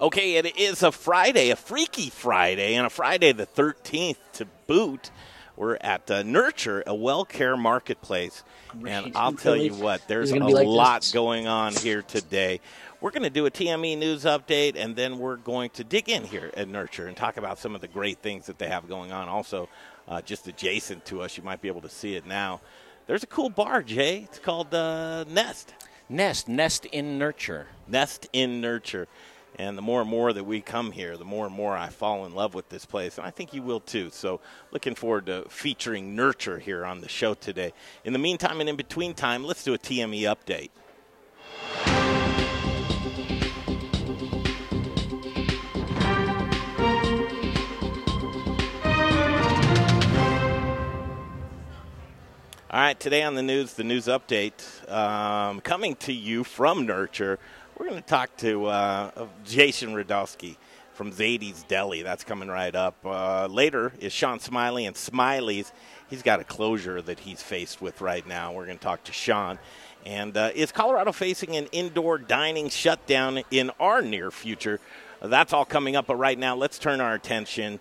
Okay, it is a Friday, a freaky Friday, and a Friday the 13th to boot. We're at uh, Nurture, a Wellcare marketplace. And I'll tell you what, there's a like lot this. going on here today. We're going to do a TME news update, and then we're going to dig in here at Nurture and talk about some of the great things that they have going on. Also, uh, just adjacent to us, you might be able to see it now. There's a cool bar, Jay. It's called uh, Nest. Nest, nest in nurture. Nest in Nurture. And the more and more that we come here, the more and more I fall in love with this place. And I think you will too. So, looking forward to featuring Nurture here on the show today. In the meantime and in between time, let's do a TME update. All right, today on the news, the news update, um, coming to you from Nurture. We're going to talk to uh, Jason Rudofsky from Zaidy's Deli. That's coming right up. Uh, later is Sean Smiley and Smiley's. He's got a closure that he's faced with right now. We're going to talk to Sean. And uh, is Colorado facing an indoor dining shutdown in our near future? That's all coming up. But right now, let's turn our attention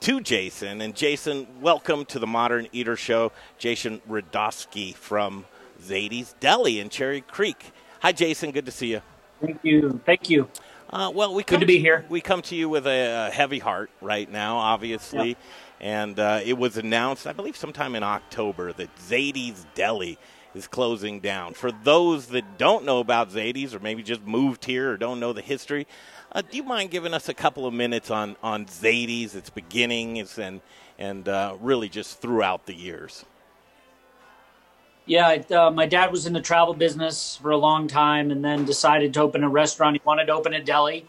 to Jason. And Jason, welcome to the Modern Eater Show. Jason Rudofsky from Zaidy's Deli in Cherry Creek. Hi, Jason. Good to see you. Thank you. Thank you. Uh, well, we Good come to be here. We come to you with a, a heavy heart right now, obviously, and uh, it was announced, I believe, sometime in October that Zaidy's Deli is closing down. For those that don't know about Zaidy's, or maybe just moved here or don't know the history, uh, do you mind giving us a couple of minutes on on Zaidy's, its beginnings, and and uh, really just throughout the years? Yeah, it, uh, my dad was in the travel business for a long time and then decided to open a restaurant. He wanted to open a deli.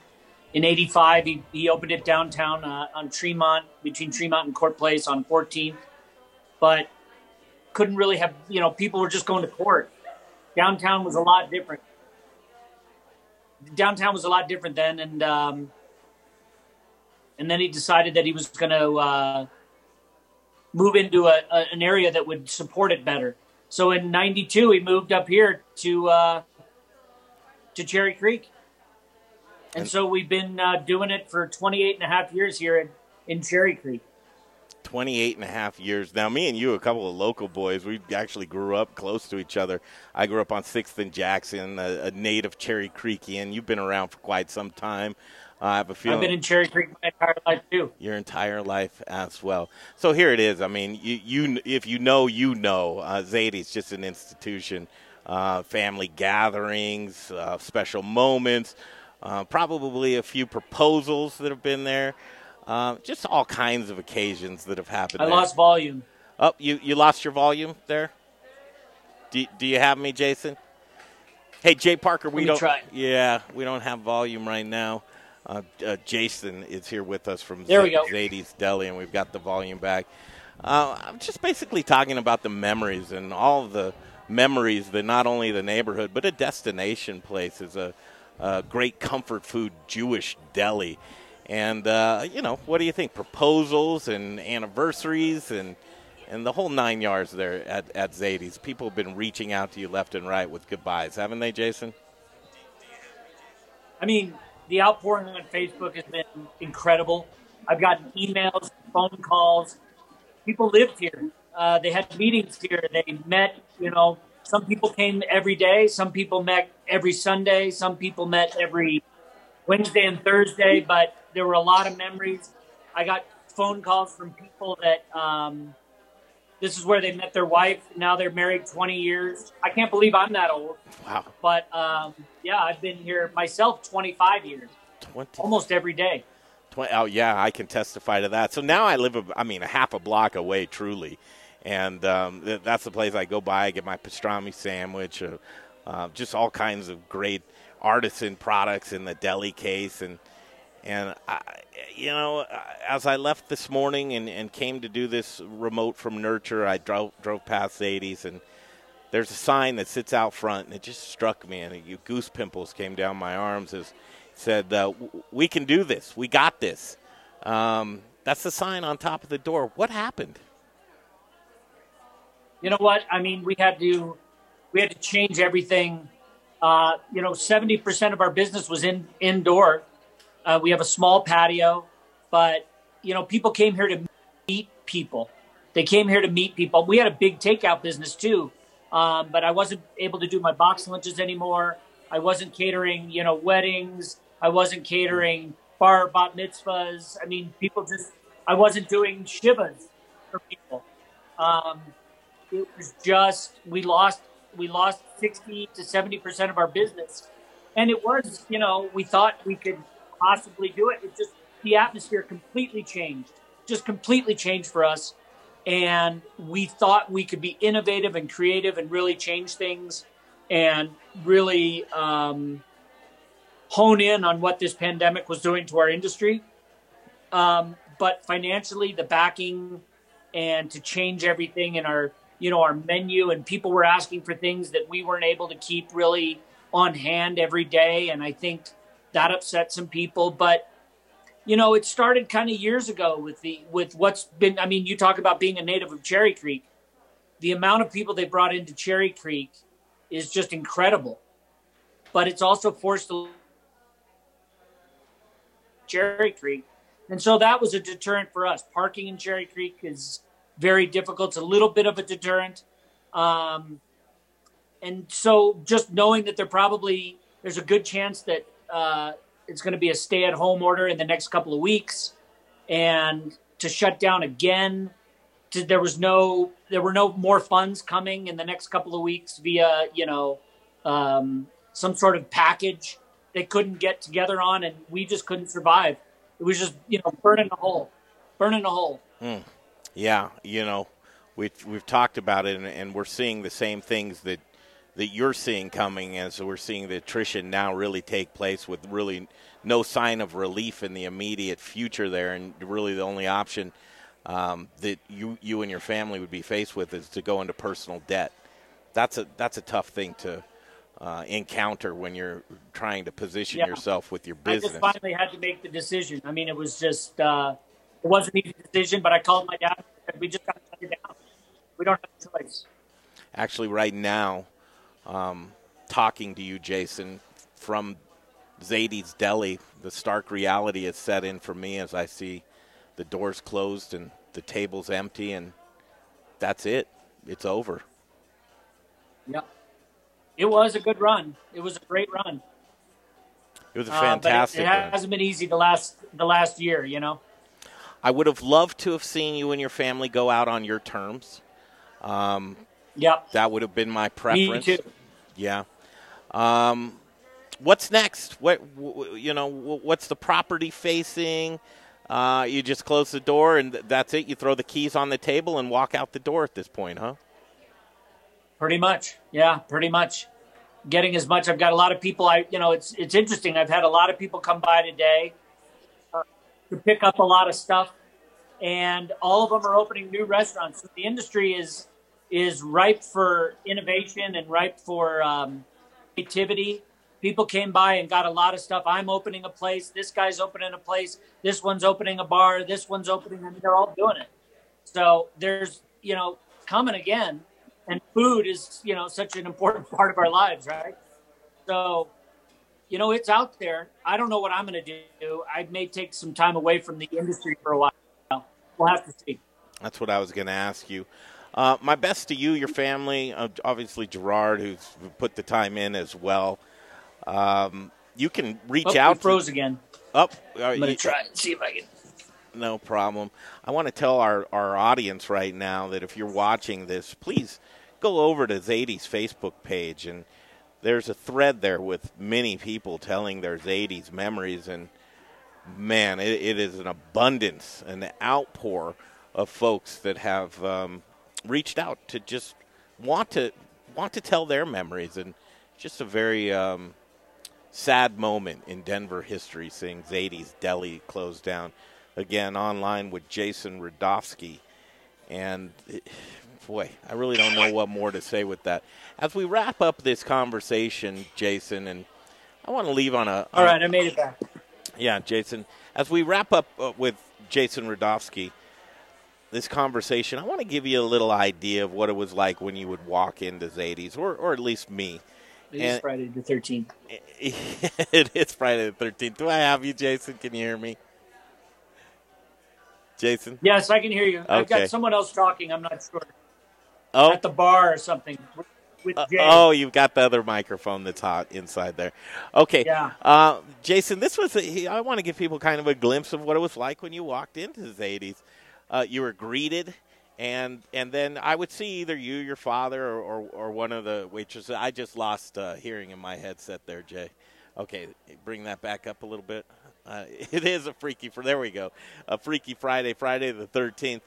In 85, he, he opened it downtown uh, on Tremont, between Tremont and Court Place on 14th. But couldn't really have, you know, people were just going to court. Downtown was a lot different. Downtown was a lot different then. And, um, and then he decided that he was going to uh, move into a, a, an area that would support it better. So in '92, he moved up here to uh, to Cherry Creek, and so we've been uh, doing it for 28 and a half years here in, in Cherry Creek. 28 and a half years. Now, me and you, a couple of local boys, we actually grew up close to each other. I grew up on 6th and Jackson, a, a native Cherry Creekian. You've been around for quite some time. I have a feeling I've been in Cherry Creek my entire life too. your entire life as well. So here it is. I mean, you, you if you know, you know. Uh, Zaidy's just an institution. Uh, family gatherings, uh, special moments, uh, probably a few proposals that have been there. Uh, just all kinds of occasions that have happened. I there. lost volume. Oh, you, you lost your volume there? Do, do you have me, Jason? Hey, Jay Parker, we don't. try. Yeah, we don't have volume right now. Uh, uh, Jason is here with us from There we. Zaidy's Deli, and we've got the volume back. Uh, I'm just basically talking about the memories and all the memories that not only the neighborhood but a destination place is a, a great comfort food Jewish deli. And uh, you know, what do you think? Proposals and anniversaries and and the whole nine yards there at, at Zaidy's. People have been reaching out to you left and right with goodbyes, haven't they, Jason? I mean, the outpouring on Facebook has been incredible. I've gotten emails, phone calls. People lived here. Uh, they had meetings here. They met, you know, some people came every day. Some people met every Sunday. Some people met every Wednesday and Thursday, but there were a lot of memories. I got phone calls from people that um, this is where they met their wife. Now they're married 20 years. I can't believe I'm that old. Wow, But um, yeah, I've been here myself 25 years, 20, almost every day. 20 Oh yeah, I can testify to that. So now I live, a, I mean, a half a block away, truly, and um, th- that's the place I go by. I get my pastrami sandwich, uh, uh, just all kinds of great artisan products in the deli case, and and I, you know, as I left this morning and, and came to do this remote from Nurture, I drove drove past Zaidy's and there's a sign that sits out front, and it just struck me, and it, goose pimples came down my arms. As said, uh, "We can do this. We got this." Um, that's the sign on top of the door. What happened? You know what? I mean, we had to we had to change everything. Uh, you know, seventy percent of our business was in indoor. Uh, we have a small patio, but you know, people came here to meet people. They came here to meet people. We had a big takeout business too, um, but I wasn't able to do my box lunches anymore. I wasn't catering, you know, weddings. I wasn't catering bar bat mitzvahs. I mean, people just. I wasn't doing shivas for people. Um, it was just we lost we lost sixty to seventy percent of our business, and it was you know we thought we could possibly do it. It just the atmosphere completely changed, just completely changed for us, and we thought we could be innovative and creative and really change things and really um, hone in on what this pandemic was doing to our industry. Um, but financially, the backing and to change everything in our you know our menu and people were asking for things that we weren't able to keep really on hand every day and i think that upset some people but you know it started kind of years ago with the with what's been i mean you talk about being a native of cherry creek the amount of people they brought into cherry creek is just incredible but it's also forced the cherry creek and so that was a deterrent for us parking in cherry creek is very difficult. It's a little bit of a deterrent. Um, and so just knowing that there probably there's a good chance that uh, it's going to be a stay-at-home order in the next couple of weeks, and to shut down again. To, there was no there were no more funds coming in the next couple of weeks via you know um, some sort of package they couldn't get together on, and we just couldn't survive. It was just you know burning a hole, burning a hole. Mm. Yeah, you know, we've we've talked about it, and, and, we're seeing the same things that that you're seeing coming as we're seeing the attrition now really take place with really no sign of relief in the immediate future there, and really the only option um, that you you and your family would be faced with is to go into personal debt. That's a that's a tough thing to. Uh, encounter when you're trying to position yeah. yourself with your business. I just finally had to make the decision. I mean, it was just uh, it wasn't an easy decision, but I called my dad and said, we just got to shut it down. We don't have a choice. Actually, right now, um, talking to you, Jason, from Zaidy's Deli, the stark reality is set in for me as I see the doors closed and the tables empty, and that's it. It's over. Yep. It was a good run. It was a great run. It was a fantastic. Uh, it, it hasn't been easy the last the last year, you know. I would have loved to have seen you and your family go out on your terms. Um, yep. That would have been my preference. Me too. Yeah. Um, what's next? What you know? What's the property facing? Uh, you just close the door and that's it. You throw the keys on the table and walk out the door at this point, huh? Pretty much. Yeah, pretty much. Getting as much. I've got a lot of people. I you know it's it's interesting. I've had a lot of people come by today to pick up a lot of stuff, and all of them are opening new restaurants. The industry is is ripe for innovation and ripe for um, creativity. People came by and got a lot of stuff. I'm opening a place. This guy's opening a place. This one's opening a bar. This one's opening. I mean, they're all doing it. So there's, you know, coming again. And food is, you know, such an important part of our lives, right? So you know, it's out there. I don't know what I'm going to do. I may take some time away from the industry for a while. We'll have to see. That's what I was going to ask you. Uh, my best to you, your family, uh, obviously Gerard, who's put the time in as well. Um, you can reach oh, out. froze to, again. Up. Oh, I'm going to try and see if I can. No problem. I want to tell our, our audience right now that if you're watching this, please go over to Zaidy's Facebook page and – there's a thread there with many people telling their Zaidy's memories, and man, it, it is an abundance, an outpour of folks that have um, reached out to just want to want to tell their memories, and just a very um, sad moment in Denver history, seeing Zaidy's Deli close down again online with Jason Rudofsky, and. It, boy, I really don't know what more to say with that. As we wrap up this conversation, Jason, and I want to leave on a. All right, I made it back. Yeah, Jason. As we wrap up uh, with Jason Rudofsky, this conversation, I want to give you a little idea of what it was like when you would walk into Zaidy's, or, or at least me. It is Friday the 13th. it is Friday the 13th. Do I have you, Jason? Can you hear me? Jason? Yes, I can hear you. Okay. I've got someone else talking. I'm not sure. Oh, At the bar or something with Uh, oh, you've got the other microphone that's hot inside there. Okay. Yeah. Uh, Jason, this was, a, I want to give people kind of a glimpse of what it was like when you walked into Zaidy's. Uh, you were greeted, and and then I would see either you, your father, or, or, or one of the waitresses. I just lost uh, hearing in my headset there, Jay. Okay, bring that back up a little bit. Uh, it is a freaky, for there we go, a freaky Friday, Friday the 13th.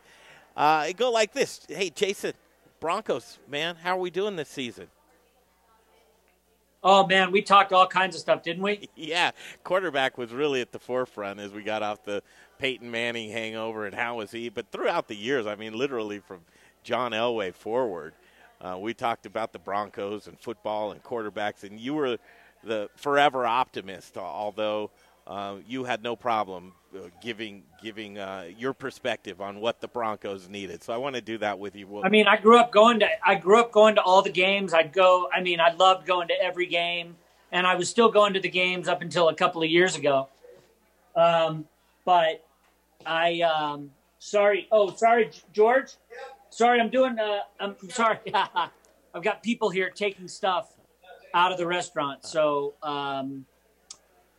Uh, it go like this. Hey, Jason, Broncos, man, how are we doing this season? Oh man, we talked all kinds of stuff, didn't we? Yeah, quarterback was really at the forefront as we got off the Peyton Manning hangover and how was he. But throughout the years, I mean, literally from John Elway forward, uh, we talked about the Broncos and football and quarterbacks, and you were the forever optimist, although uh, you had no problem uh, giving giving uh, your perspective on what the Broncos needed. So I want to do that with you. I mean, I grew up going to I grew up going to all the games. I'd go. I mean, I loved going to every game, and I was still going to the games up until a couple of years ago. Um, but I um, sorry. Oh, sorry, George. Sorry, I'm doing. Uh, I'm sorry. I've got people here taking stuff out of the restaurant. So, um,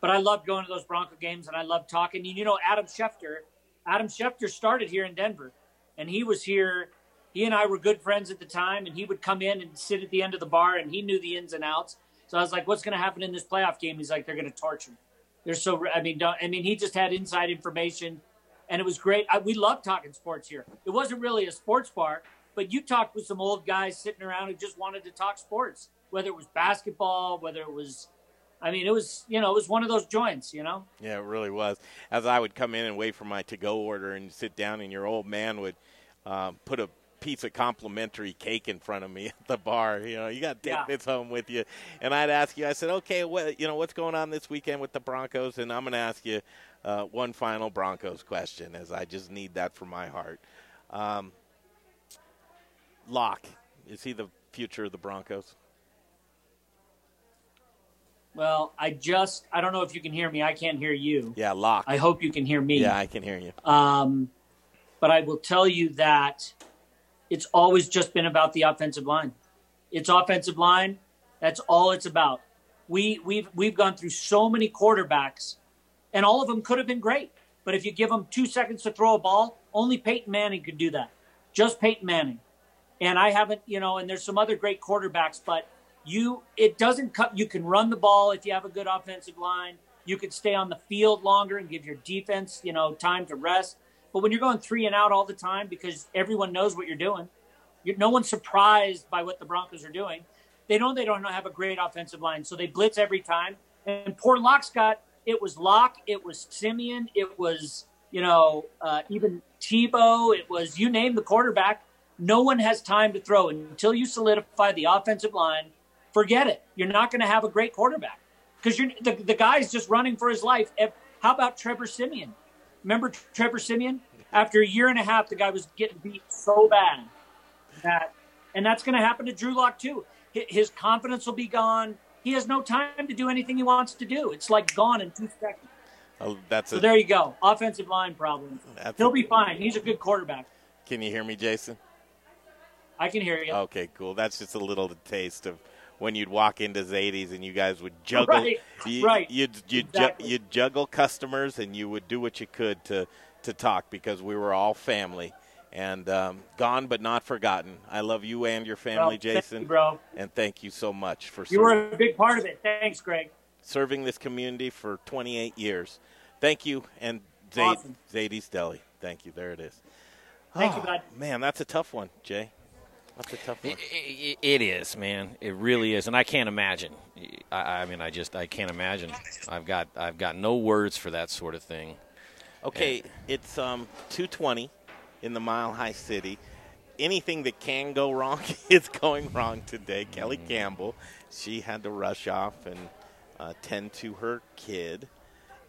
but I loved going to those Bronco games, and I loved talking. And you know, Adam Schefter. Adam Schefter started here in Denver, and he was here. He and I were good friends at the time, and he would come in and sit at the end of the bar, and he knew the ins and outs. So I was like, "What's going to happen in this playoff game?" He's like, "They're going to torch him." They're so. I mean, I mean, he just had inside information, and it was great. I, we love talking sports here. It wasn't really a sports bar, but you talked with some old guys sitting around who just wanted to talk sports, whether it was basketball, whether it was. I mean, it was you know it was one of those joints, you know. Yeah, it really was. As I would come in and wait for my to-go order and sit down, and your old man would um, put a piece of complimentary cake in front of me at the bar. You know, you got to take Yeah. this home with you. And I'd ask you. I said, okay, what you know, what's going on this weekend with the Broncos? And I'm going to ask you uh, one final Broncos question, as I just need that for my heart. Um, Lock, is he the future of the Broncos? Well, I just I don't know if you can hear me. I can't hear you. Yeah, Lock. I hope you can hear me. yeah, I can hear you. Um, but I will tell you that it's always just been about the offensive line. It's offensive line. That's all it's about. We we've we've gone through so many quarterbacks, and all of them could have been great. But if you give them two seconds to throw a ball, only Peyton Manning could do that. Just Peyton Manning. And I haven't, you know, and there's some other great quarterbacks, but you it doesn't cut you can run the ball if you have a good offensive line. You could stay on the field longer and give your defense, you know, time to rest. But when you're going three and out all the time because everyone knows what you're doing, you're, no one's surprised by what the Broncos are doing. They know they don't have a great offensive line, so they blitz every time. And poor Lock's got it was Lock, it was Siemian, it was you know uh, even Tebow, it was you name the quarterback. No one has time to throw until you solidify the offensive line. Forget it. You're not going to have a great quarterback because you're the, the guy's just running for his life. If- How about Trevor Siemian? Remember Trevor Siemian? After a year and a half, the guy was getting beat so bad that, and that's going to happen to Drew Lock too. His confidence will be gone. He has no time to do anything he wants to do. It's like gone in two seconds. Oh, that's So a, there you go. Offensive line problem. He'll be fine. He's a good quarterback. Can you hear me, Jason? I can hear you. Okay, cool. That's just a little taste of when you'd walk into Zaidy's and you guys would juggle. Right, you, right. You'd you'd, Exactly. ju- you'd juggle customers and you would do what you could to to talk because we were all family and um, gone but not forgotten. I love you and your family, thank Jason, you, bro. and thank you so much for You serving, were a big part of it. Thanks, Greg. serving this community for 28 years. Thank you and Zade, Awesome. Zaidy's Deli. Thank you. There it is. Thank you, Oh, bud. Man, that's a tough one, Jay. That's a tough one. It, it, it is, man. It really is, and I can't imagine. I, I mean, I just I can't imagine. I've got I've got no words for that sort of thing. Okay, it's um 220 in the Mile High City. Anything that can go wrong is going wrong today. Kelly Campbell, she had to rush off and uh, tend to her kid,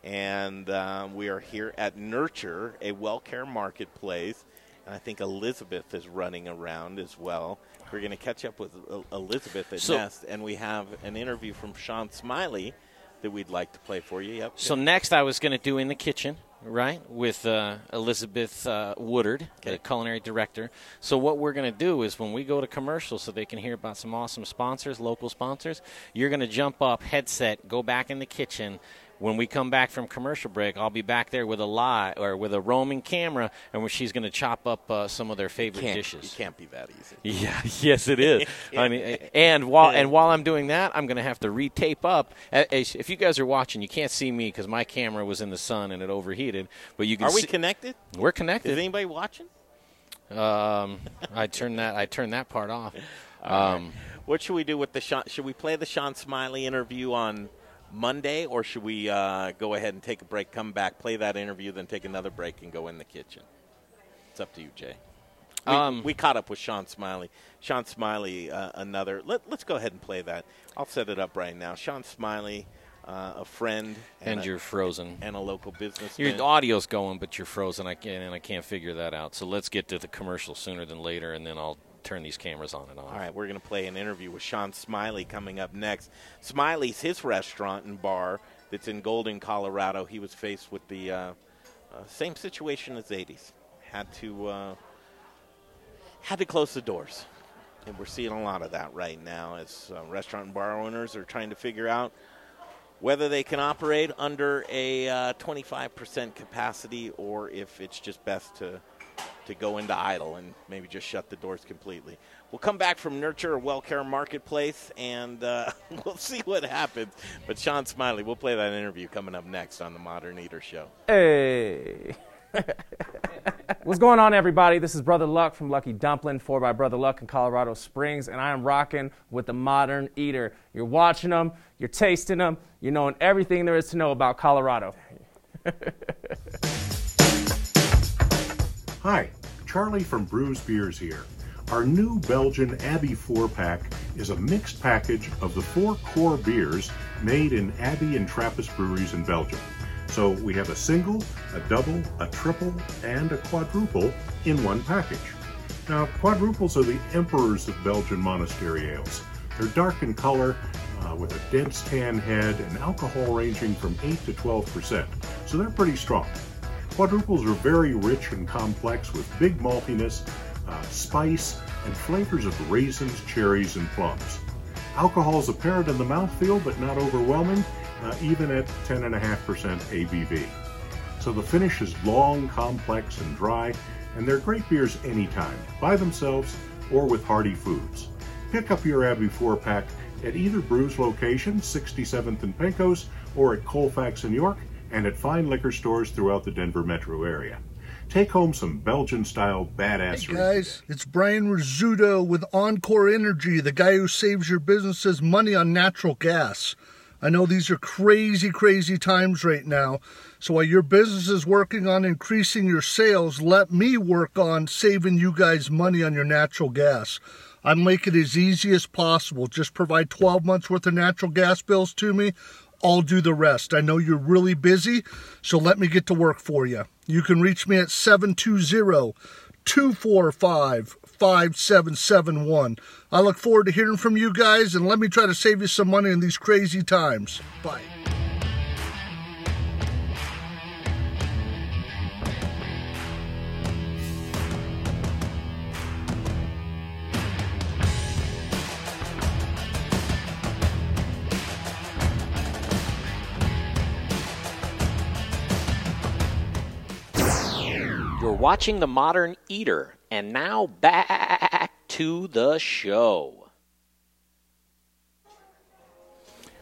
and um, we are here at Nurture, a Wellcare marketplace, I think Elizabeth is running around as well. We're going to catch up with Elizabeth at so, Nest, and we have an interview from Sean Smiley that we'd like to play for you. Yep. So next, I was going to do in the kitchen, right, with uh, Elizabeth uh, Woodard, okay. the culinary director. So what we're going to do is when we go to commercial, so they can hear about some awesome sponsors, local sponsors, you're going to jump up, headset, go back in the kitchen when we come back from commercial break, I'll be back there with a live or with a roaming camera, and where she's going to chop up uh, some of their favorite you dishes. You can't be that easy. Yeah, yes, it is. I mean, and while and while I'm doing that, I'm going to have to retape up. If you guys are watching, you can't see me because my camera was in the sun and it overheated. But you can. Are we see, connected? We're connected. Is anybody watching? Um, I turned that. I turned that part off. Um, right. What should we do with the Sean? Should we play the Sean Smiley interview on? Monday, or should we uh, go ahead and take a break, come back, play that interview, then take another break and go in the kitchen? It's up to you, Jay. We, um, we caught up with Sean Smiley. Sean Smiley, uh, another. Let, us go ahead and play that. I'll set it up right now. Sean Smiley, uh, a friend, and, and you're a, frozen, and a local business. Your audio's going, but you're frozen. I can't, and I can't figure that out. So let's get to the commercial sooner than later, and then I'll turn these cameras on and off. All right, we're going to play an interview with Sean Smiley coming up next. Smiley's his restaurant and bar that's in Golden, Colorado. He was faced with the uh, uh, same situation as Zaidy's. Had to uh, had to close the doors, and we're seeing a lot of that right now as uh, restaurant and bar owners are trying to figure out whether they can operate under a 25% uh, capacity or if it's just best to to go into idle and maybe just shut the doors completely. We'll come back from Nurture Wellcare Marketplace and uh, we'll see what happens. But Sean Smiley, we'll play that interview coming up next on the Modern Eater Show. Hey. What's going on, everybody? This is Brother Luck from Lucky Dumpling, 4 by Brother Luck in Colorado Springs, and I am rocking with the Modern Eater. You're watching them, you're tasting them, you're knowing everything there is to know about Colorado. Hi, Charlie from Bruz Beers here. Our new Belgian Abbey 4 pack is a mixed package of the four core beers made in Abbey and Trappist breweries in Belgium. So we have a single, a double, a triple, and a quadruple in one package. Now, quadruples are the emperors of Belgian monastery ales. They're dark in color, uh, with a dense tan head, and alcohol ranging from 8 to 12%, so they're pretty strong. Quadruples are very rich and complex with big maltiness, uh, spice, and flavors of raisins, cherries, and plums. Alcohol is apparent in the mouthfeel, but not overwhelming, uh, even at 10.5% ABV. So the finish is long, complex, and dry, and they're great beers anytime, by themselves or with hearty foods. Pick up your Abbey 4 pack at either Bruz location, 67th and Pecos, or at Colfax in York, and at fine liquor stores throughout the Denver metro area. Take home some Belgian style badassery. Hey guys, it's Brian Rizzuto with Encore Energy, the guy who saves your businesses money on natural gas. I know these are crazy, crazy times right now. So while your business is working on increasing your sales, let me work on saving you guys money on your natural gas. I make it as easy as possible. Just provide 12 months worth of natural gas bills to me. I'll do the rest. I know you're really busy, so let me get to work for you. You can reach me at 720 245 5771. I look forward to hearing from you guys, and let me try to save you some money in these crazy times. Bye. Watching The Modern Eater, and now back to the show.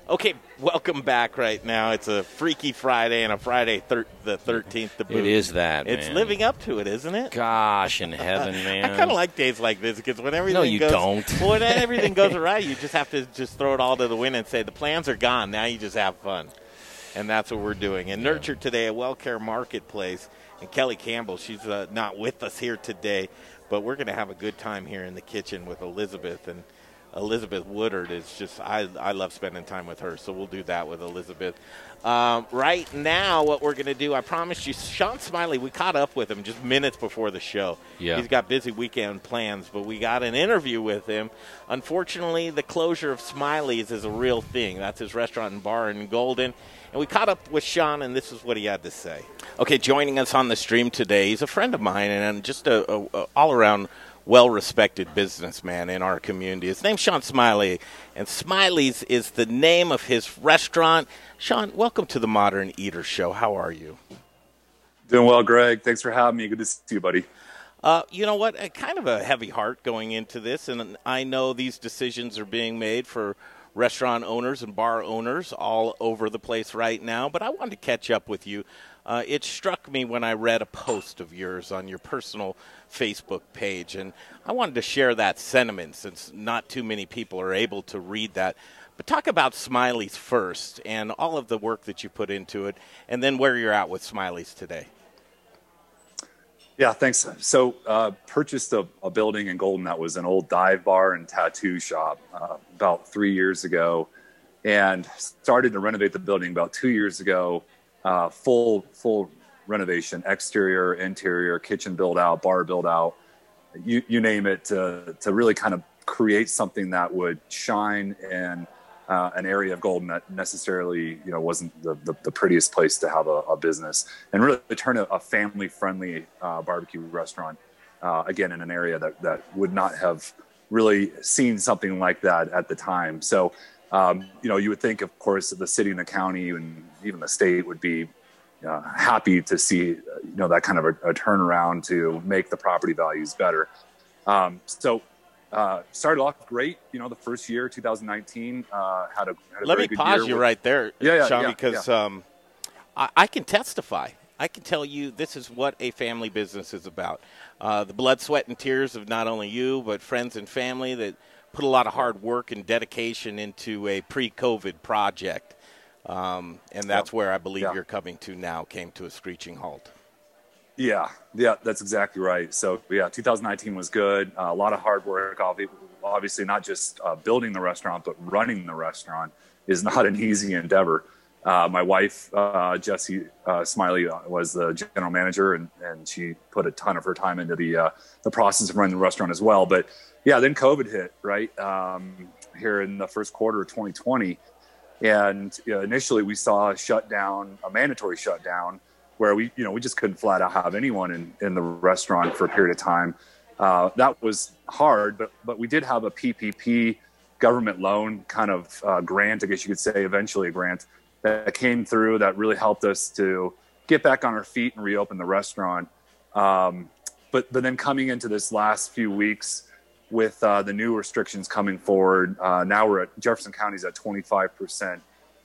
Okay, welcome back right now. It's a Freaky Friday and a Friday thir- the 13th to boot. It is that, It's man. living up to it, isn't it? Gosh in heaven, man. I kind of like days like this because when everything you goes, don't. well, when everything goes awry, you just have to just throw it all to the wind and say the plans are gone. Now you just have fun, and that's what we're doing. And nurture today a Wellcare Marketplace and Kelly Campbell. She's uh, not with us here today, but we're going to have a good time here in the kitchen with Elizabeth and Elizabeth Woodard is just I I love spending time with her, so we'll do that with Elizabeth. Um, right now, what we're going to do, I promised you, Sean Smiley. We caught up with him just minutes before the show. Yeah. he's got busy weekend plans, but we got an interview with him. Unfortunately, the closure of Smiley's is a real thing. That's his restaurant and bar in Golden. And we caught up with Sean, and this is what he had to say. Okay, joining us on the stream today, he's a friend of mine and just a, a, a all around well respected businessman in our community. His name's Sean Smiley, and Smiley's is the name of his restaurant. Sean, welcome to the Modern Eater Show. How are you? Doing well, Greg. Thanks for having me. Good to see you, buddy. Uh, you know what? A, kind of a heavy heart going into this, and I know these decisions are being made for restaurant owners and bar owners all over the place right now. But I wanted to catch up with you. Uh, it struck me when I read a post of yours on your personal Facebook page, and I wanted to share that sentiment since not too many people are able to read that. But talk about Smiley's first and all of the work that you put into it, and then where you're at with Smiley's today. Yeah, thanks. So, uh, purchased a, a, building in Golden that was an old dive bar and tattoo shop uh, about three years ago, and started to renovate the building about two years ago. Uh, full full renovation, exterior, interior, kitchen build out, bar build out, you you name it, to to really kind of create something that would shine and uh, an area of Golden that necessarily you know wasn't the, the, the prettiest place to have a, a, business, and really turn a, a family friendly uh, barbecue restaurant uh, again in an area that that would not have really seen something like that at the time. So um, you know you would think, of course, the city and the county and even the state would be uh, happy to see you know that kind of a, a, turnaround to make the property values better. Um, so uh, started off great. You know, the first year, 2019, uh, had a. Had a Let me pause you with, right there, yeah, yeah, Sean, yeah, because yeah. Um, I, I, can testify. I can tell you this is what a family business is about. Uh, the blood, sweat, and tears of not only you but friends and family that put a lot of hard work and dedication into a pre-COVID project, um, and that's where I believe you're coming to now. Came to a screeching halt. Yeah, yeah, that's exactly right. So yeah, 2019 was good. Uh, a lot of hard work. Obviously, not just uh, building the restaurant, but running the restaurant is not an easy endeavor. Uh, my wife, uh, Jessie uh, Smiley, uh, was the general manager, and, and she put a ton of her time into the the process of running the restaurant as well. But yeah, then COVID hit right um, here in the first quarter of 2020, and you know, initially we saw a shutdown, a mandatory shutdown where we, you know, we just couldn't flat out have anyone in, in the restaurant for a period of time. Uh, that was hard, but but we did have a PPP government loan kind of uh, grant, I guess you could say, eventually a grant that came through that really helped us to get back on our feet and reopen the restaurant. Um, but but then coming into this last few weeks with uh, the new restrictions coming forward, uh, now we're at Jefferson County's at 25 percent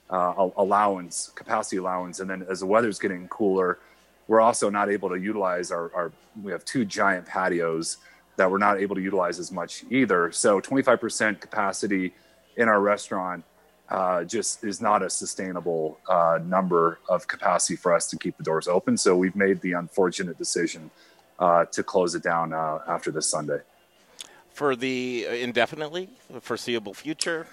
uh, allowance, capacity allowance, and then as the weather's getting cooler, we're also not able to utilize our, our we have two giant patios that we're not able to utilize as much either. So 25% capacity in our restaurant uh, just is not a sustainable uh, number of capacity for us to keep the doors open. So we've made the unfortunate decision uh, to close it down uh, after this Sunday. For the indefinitely foreseeable future?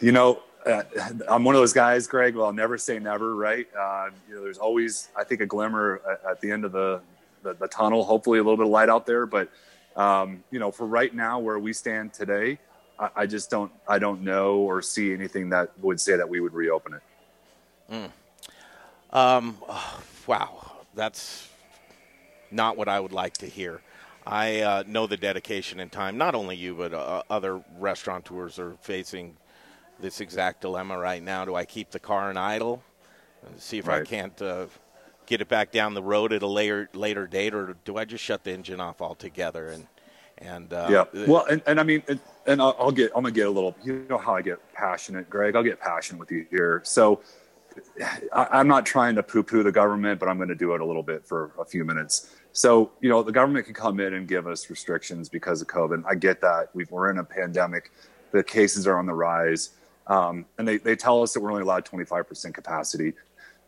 You know, uh, I'm one of those guys, Greg. Well, I'll never say never, right? Uh, you know, there's always, I think, a glimmer at, at the end of the, the, the tunnel. Hopefully, a little bit of light out there. But um, you know, for right now, where we stand today, I, I, just don't, I don't know or see anything that would say that we would reopen it. Mm. Um, oh, wow, that's not what I would like to hear. I uh, know the dedication and time. Not only you, but uh, other restaurateurs are facing this exact dilemma right now. Do I keep the car in idle and see if right. I can't uh, get it back down the road at a later later date, or do I just shut the engine off altogether? And and uh, yeah, well, and, and I mean, and, and I'll, I'll get I'm gonna get a little. You know how I get passionate, Greg. I'll get passionate with you here. So. I, am not trying to poo-poo the government, but I'm going to do it a little bit for a few minutes. So, you know, the government can come in and give us restrictions because of COVID. I get that. we are in a pandemic. The cases are on the rise. Um, and they, they tell us that we're only allowed 25% capacity.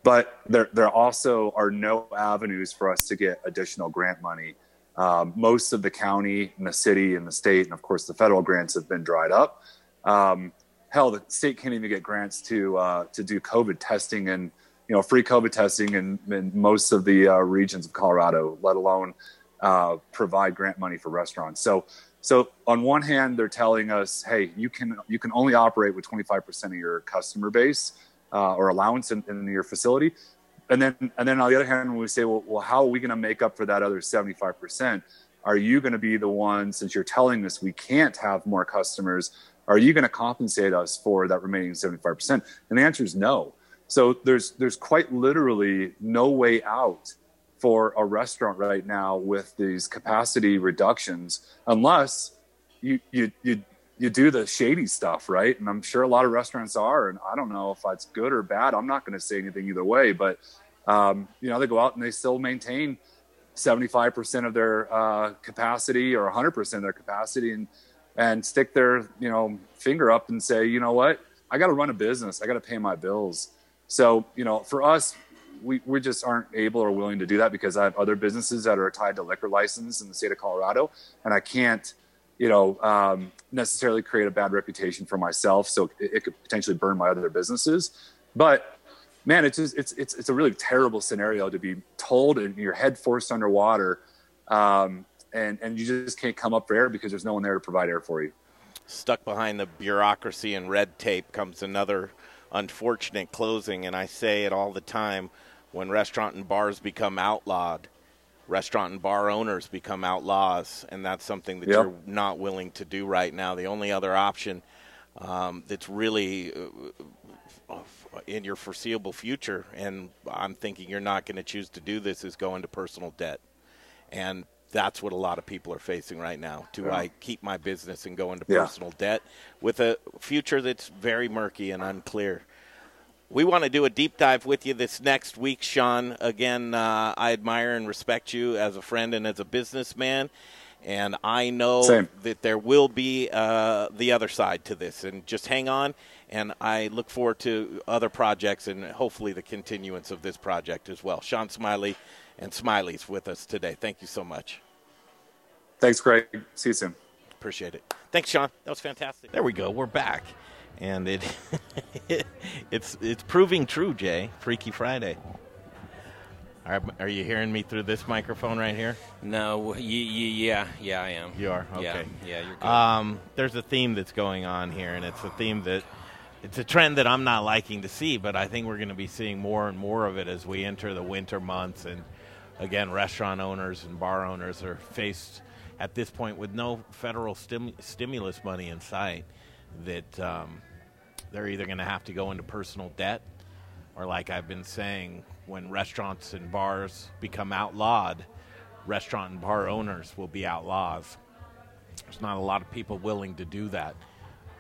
But there, there also are no avenues for us to get additional grant money Um, most of the county and the city and the state, and of course the federal grants have been dried up. Um, hell, the state can't even get grants to uh, to do COVID testing and you know free COVID testing in, in most of the uh, regions of Colorado, let alone uh, provide grant money for restaurants. So so on one hand, they're telling us, hey, you can you can only operate with 25% of your customer base uh, or allowance in, in, your facility, and then and then on the other hand, we say, well, well how are we going to make up for that other 75%? Are you going to be the one, since you're telling us we can't have more customers? Are you going to compensate us for that remaining 75%? And the answer is no. So there's there's quite literally no way out for a restaurant right now with these capacity reductions unless you you you you do the shady stuff right? And i'm sure a lot of restaurants are and i don't know if that's good or bad. I'm not going to say anything either way but um, you know they go out and they still maintain 75% of their uh, capacity or 100% of their capacity and and stick their you know finger up and say you know what? I got to run a business. I got to pay my bills. So you know for us we, we just aren't able or willing to do that because I have other businesses that are tied to liquor license in the state of Colorado, and I can't, you know, um, necessarily create a bad reputation for myself. So it, it, could potentially burn my other businesses. But man, it's just, it's it's it's a really terrible scenario to be told and your head forced underwater, um, and and you just can't come up for air because there's no one there to provide air for you. Stuck behind the bureaucracy and red tape comes another unfortunate closing, and I say it all the time when restaurant and bars become outlawed, restaurant and bar owners become outlaws, and that's something that yep. you're not willing to do right now. The only other option um, that's really uh, in your foreseeable future, and I'm thinking you're not going to choose to do this, is go into personal debt. And that's what a lot of people are facing right now. Do yeah. I keep my business and go into yeah. personal debt with a future that's very murky and unclear? We want to do a deep dive with you this next week, Sean. Again, uh, I admire and respect you as a friend and as a businessman. And I know Same. that there will be uh, the other side to this. And just hang on. And I look forward to other projects and hopefully the continuance of this project as well. Sean Smiley and Smiley's with us today. Thank you so much. Thanks, Greg. See you soon. Appreciate it. Thanks, Sean. That was fantastic. There we go. We're back and it it's it's proving true, Jay. Freaky Friday. Are, are you hearing me through this microphone right here? No, y- y- yeah, yeah, I am. You are okay. Yeah, yeah you're good. Um, there's a theme that's going on here, and it's a theme that it's a trend that I'm not liking to see, but I think we're going to be seeing more and more of it as we enter the winter months. And again, restaurant owners and bar owners are faced at this point with no federal stim- stimulus money in sight. That um, they're either going to have to go into personal debt, or like I've been saying, when restaurants and bars become outlawed, restaurant and bar owners will be outlaws. There's not a lot of people willing to do that.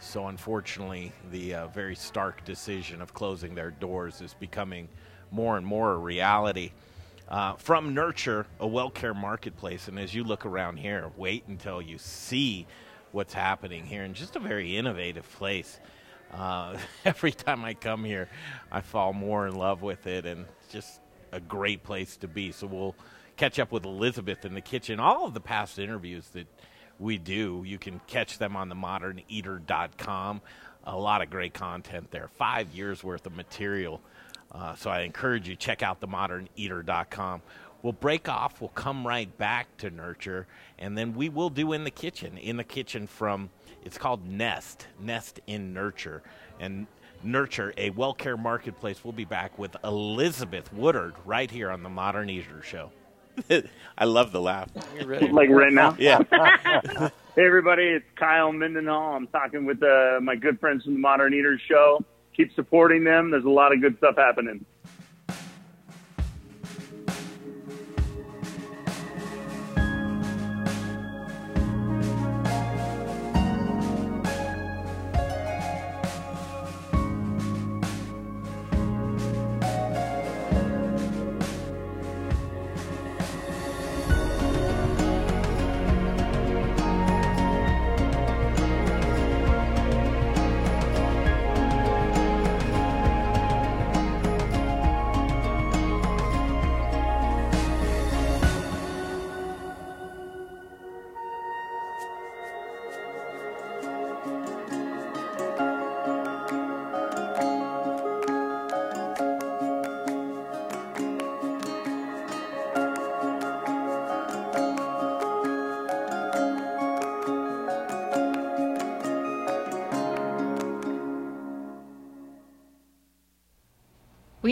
So, unfortunately, the uh, very stark decision of closing their doors is becoming more and more a reality. Uh, from Nurture, a Wellcare marketplace, and as you look around here, wait until you see what's happening here in just a very innovative place. Uh, every time I come here, I fall more in love with it, and it's just a great place to be. So we'll catch up with Elizabeth in the kitchen. All of the past interviews that we do, you can catch them on the moderneater.com. A lot of great content there. Five years worth of material. Uh, so I encourage you check out the moderneater.com. We'll break off. We'll come right back to nurture, and then we will do in the kitchen. In the kitchen from it's called Nest, Nest in Nurture. And Nurture, a Wellcare marketplace. We'll be back with Elizabeth Woodard right here on the Modern Eater Show. I love the laugh. Like right now? Yeah. hey, everybody, it's Kyle Mindenhall. I'm talking with uh, my good friends from the Modern Eater Show. Keep supporting them. There's a lot of good stuff happening.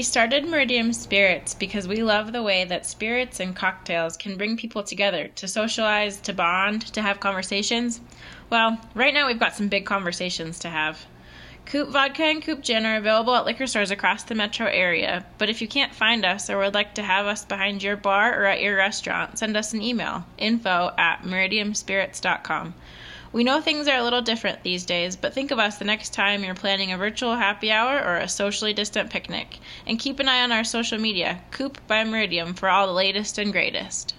Started Meridium Spirits because we love the way that spirits and cocktails can bring people together to socialize, to bond, to have conversations. Well, right now we've got some big conversations to have. Coop Vodka and Coop Gin are available at liquor stores across the metro area, but if you can't find us or would like to have us behind your bar or at your restaurant, send us an email info at meridiumspirits.com. We know things are a little different these days, but think of us the next time you're planning a virtual happy hour or a socially distant picnic. And keep an eye on our social media, Coop by Meridium, for all the latest and greatest.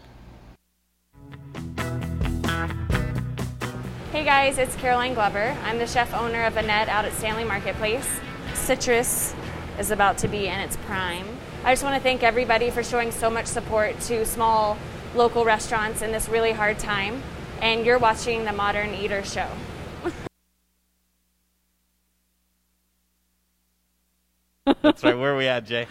Hey guys, it's Caroline Glover. I'm the chef owner of Annette out at Stanley Marketplace. Citrus is about to be in its prime. I just want to thank everybody for showing so much support to small local restaurants in this really hard time. And you're watching the Modern Eater Show. That's right. Where are we at, Jay?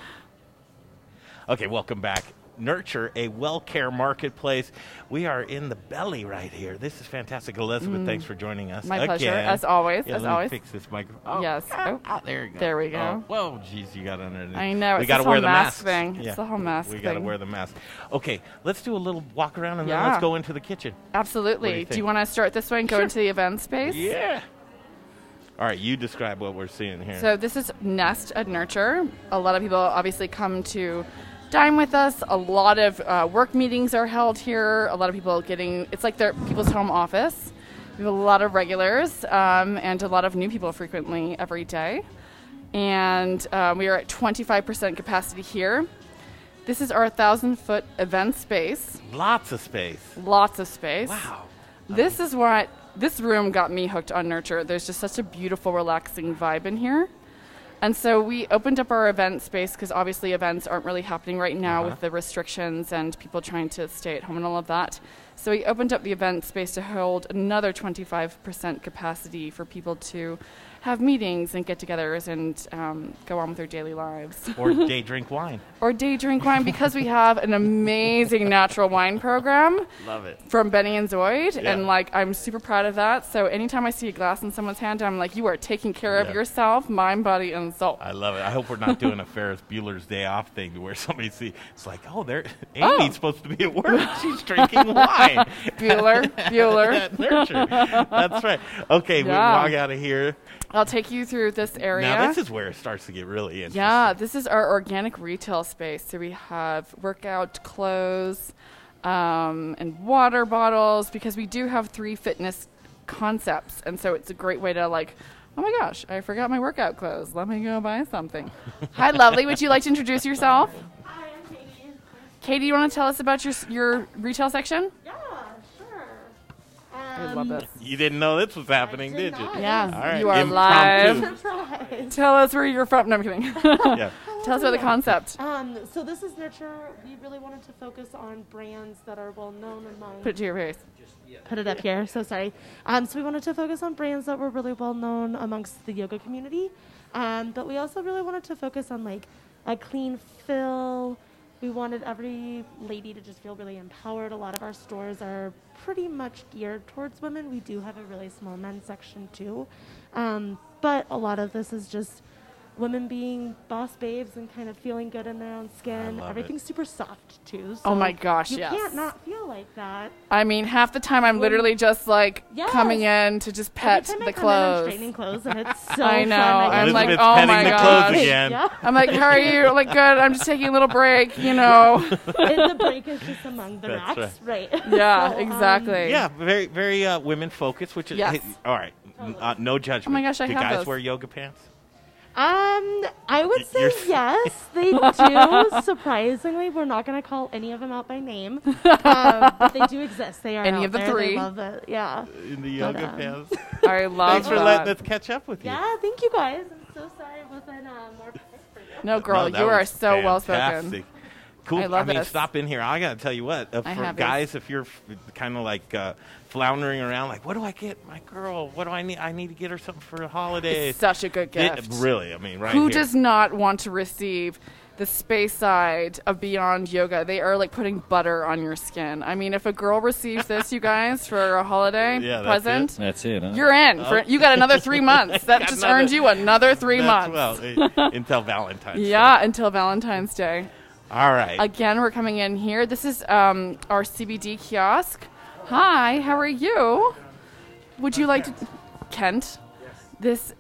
Okay, welcome back. Nurture a Wellcare marketplace. We are in the belly right here. This is fantastic. Elizabeth, Mm. thanks for joining us. My pleasure, again. as always, Yeah, as always. fix this microphone. Yes. ah, Oh, ah, there you go. there we go. Oh, whoa, jeez, you got underneath. I know, We got to wear the mask thing. It's the whole mask thing. We got to wear the mask. Okay, let's do a little walk around and then let's go into the kitchen. Absolutely. Do you you want to start this way and go Sure. into the event space? Yeah. All right, you describe what we're seeing here. So this is Nest at Nurture. A lot of people obviously come to dine with us. A lot of uh, work meetings are held here. A lot of people getting it's like their people's home office. We have a lot of regulars um, and a lot of new people frequently every day. And uh, we are at 25% capacity here. This is our thousand foot event space. Lots of space. Lots of space. Wow. This is what this room got me hooked on Nurture. There's just such a beautiful, relaxing vibe in here. And so we opened up our event space because obviously events aren't really happening right now Uh-huh. with the restrictions and people trying to stay at home and all of that. So we opened up the event space to hold another 25% capacity for people to have meetings and get-togethers and um, go on with their daily lives. Or day drink wine. or day drink wine because we have an amazing natural wine program Love it. from Benny and Zoid, Yeah. and like I'm super proud of that. So anytime I see a glass in someone's hand, I'm like, you are taking care Yeah. of yourself, mind, body, and soul. I love it. I hope we're not doing a Ferris Bueller's Day Off thing where somebody see it's like, oh, there, Oh. Amy's supposed to be at work. She's drinking wine. Bueller, Bueller. At Nurture. That's right. Okay, we Yeah. walk out of here. I'll take you through this area. Now this is where it starts to get really interesting. Yeah, this is our organic retail space. So we have workout clothes um, and water bottles because we do have three fitness concepts, and so it's a great way to like. Oh my gosh, I forgot my workout clothes. Let me go buy something. Hi, lovely. Would you like to introduce yourself? Hi, I'm Katie. Katie, you want to tell us about your your retail section? I love this. You didn't know this was happening, did you? Yeah, All right. you are Impromptu. live. Tell us where you're from. No, I'm kidding. Yeah. Tell us about the concept. Um, so this is Nurture. We really wanted to focus on brands that are well known among. Put it to your face. Put it up here. So sorry. Um, so we wanted to focus on brands that were really well known amongst the yoga community, um, but we also really wanted to focus on like a clean fill. We wanted every lady to just feel really empowered. A lot of our stores are pretty much geared towards women. We do have a really small men's section too, um, but a lot of this is just women being boss babes and kind of feeling good in their own skin. love it. Everything's super soft too. Oh my gosh, you yes. can't not feel like that. I mean, half the time I'm Well, literally just like yes. coming in to just pet Every time the I come in, I'm clothes. straightening clothes, and it's so I know. fun. I I'm like, oh my the gosh. clothes again. Yeah. I'm like, how are you? Like, good. I'm just taking a little break. You know. And the break is just among the That's racks, right? Yeah, So, um, exactly. Yeah, very, very uh, women focused, which is Yes. hey, all right. n- Uh, no judgment. Oh my gosh, I Do have guys those. wear yoga pants? Um, I would say yes, they do. Surprisingly, we're not going to call any of them out by name, um, but they do exist. They are Any out of the there. They three. love it. Yeah. In the But, yoga um, pants. I love Thanks for that. letting us catch up with you. Yeah, thank you guys. I'm so sorry it wasn't uh, more for you. No, girl, No, you are was so well spoken. Fantastic. Cool. I love mean, this. stop in here. I got to tell you what. Uh, for have guys, if you're kind of like uh, floundering around, like, what do I get my girl? What do I need? I need to get her something for the holidays. It's such a good It- gift. really, I mean, right Who here. does not want to receive the Spacedye of Beyond Yoga. They are like putting butter on your skin. I mean, if a girl receives this, you guys, for a holiday Yeah, that's present, it. That's it. Huh? you're in. For, you got another three months. That just another- earned you another three months. Well, until Valentine's. Day. yeah, until Valentine's Day. All right. Again, we're coming in here. This is um, our CBD kiosk. Hi, how are you? Would you like to, Kent? This.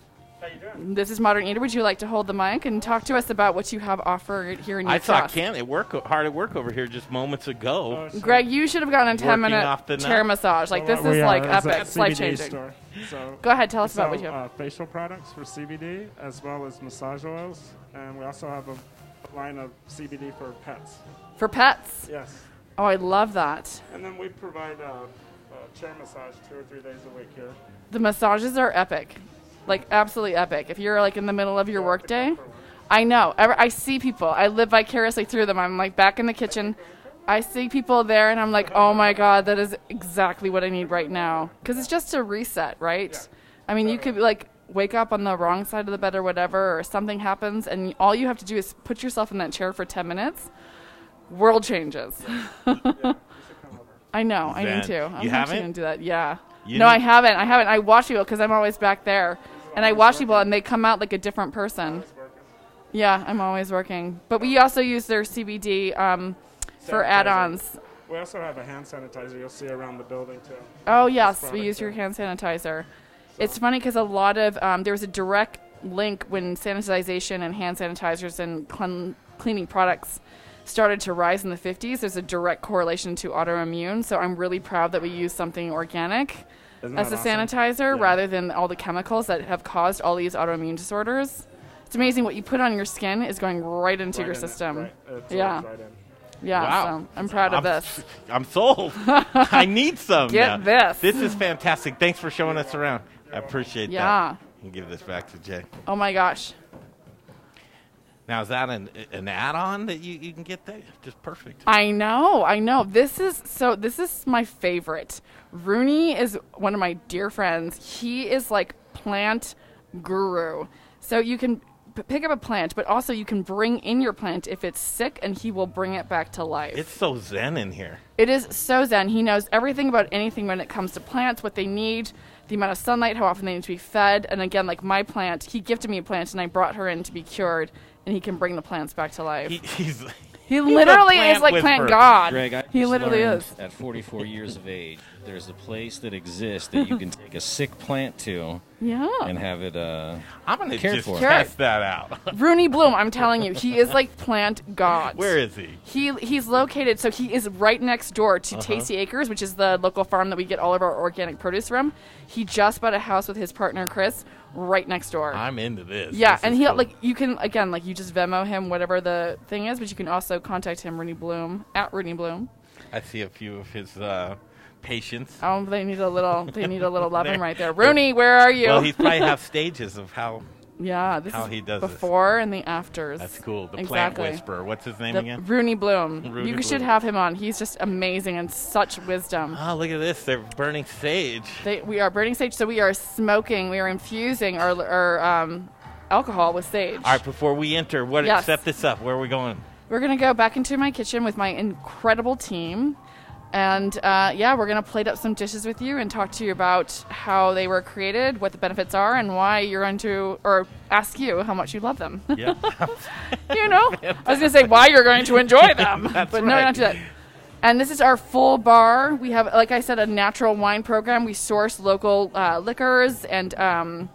This is Modern Eater. Would you like to hold the mic and talk to us about what you have offered here in your I saw kiosk? Ken at work hard at work over here just moments ago. Greg, you should have gotten a 10 Working minute off the chair nut. massage. Like, this Well, is we are. like epic. life changing. So Go ahead, tell us we about what you have. Uh, facial products for CBD as well as massage oils, and we also have a line of CBD for pets. For pets? Yes. Oh, I love that. And then we provide uh, uh, chair massage two or three days a week here. The massages are epic. Like, absolutely epic. If you're like in the middle of your workday, I know. Ever- I see people. I live vicariously through them. I'm like back in the kitchen. I see people there, and I'm like, oh my god, that is exactly what I need right now. Because it's just a reset, right? I mean, you could like wake up on the wrong side of the bed or whatever, or something happens, and all you have to do is put yourself in that chair for 10 minutes. World changes. I know. I need to. I'm You actually haven't? gonna do that. Yeah. You no, I haven't. I haven't. I watch people because I'm always back there, and I watch people, and they come out like a different person. Yeah, I'm always working. But we also use their CBD um, for add-ons. We also have a hand sanitizer you'll see around the building too. Oh yes, we use there. your hand sanitizer. It's funny because a lot of um, there was a direct link when sanitization and hand sanitizers and clean, cleaning products started to rise in the 50s. There's a direct correlation to autoimmune. So I'm really proud that we use something organic as a awesome? sanitizer Yeah. rather than all the chemicals that have caused all these autoimmune disorders. It's amazing what you put on your skin is going right into Right your in it, system. right. It Yeah. right in. Yeah, Wow. so I'm proud of I'm- this. I'm sold. I need some. Get now. this. This is fantastic. Thanks for showing us around. I appreciate Yeah. that. And give this back to Jay. Oh my gosh. Now is that an, an add-on that you, you can get there? Just perfect. I know, I know. This is so. This is my favorite. Rooney is one of my dear friends. He is like plant guru. So you can p- pick up a plant, but also you can bring in your plant if it's sick, and he will bring it back to life. It's so zen in here. It is so zen. He knows everything about anything when it comes to plants, what they need, the amount of sunlight, how often they need to be fed. And again, like my plant, he gifted me a plant, and I brought her in to be cured, and he can bring the plants back to life. He, he's He literally is like plant whisperer. god. Greg, I he literally is. At 44 years of age, there's a place that exists that you can take a sick plant to Yeah. and have it uh, I'm gonna cared just for. test that out. Rooney Bloom, I'm telling you, he is like plant god. Where is he? He he's located so he is right next door to Uh-huh. Tasty Acres, which is the local farm that we get all of our organic produce from. He just bought a house with his partner Chris right next door. I'm into this. yeah, This and he cool. like you can again like you just Venmo him whatever the thing is, but you can also contact him Rooney Bloom at Rooney Bloom. I see a few of his uh, patients. Oh, they need a little they need a little loving right there. Rooney, where are you? Well, he probably have stages of how. Yeah, this how is he does this. before and the afters. That's cool. The plant whisperer. What's his name The again? Rooney Bloom. Rooney you should have him on. He's just amazing and such wisdom. Oh, look at this! They're burning sage. They, we are burning sage, so we are smoking. We are infusing our, our um, alcohol with sage. All right, before we enter, what Yes. set this up? Where are we going? We're gonna go back into my kitchen with my incredible team, and uh, yeah, we're gonna plate up some dishes with you and talk to you about how they were created, what the benefits are, and why you're going to, or ask you how much you love them. Yeah. you know, I was gonna say why you're going to enjoy them, That's but no, right. not do that. And this is our full bar. We have, like I said, a natural wine program. We source local uh, liquors and um,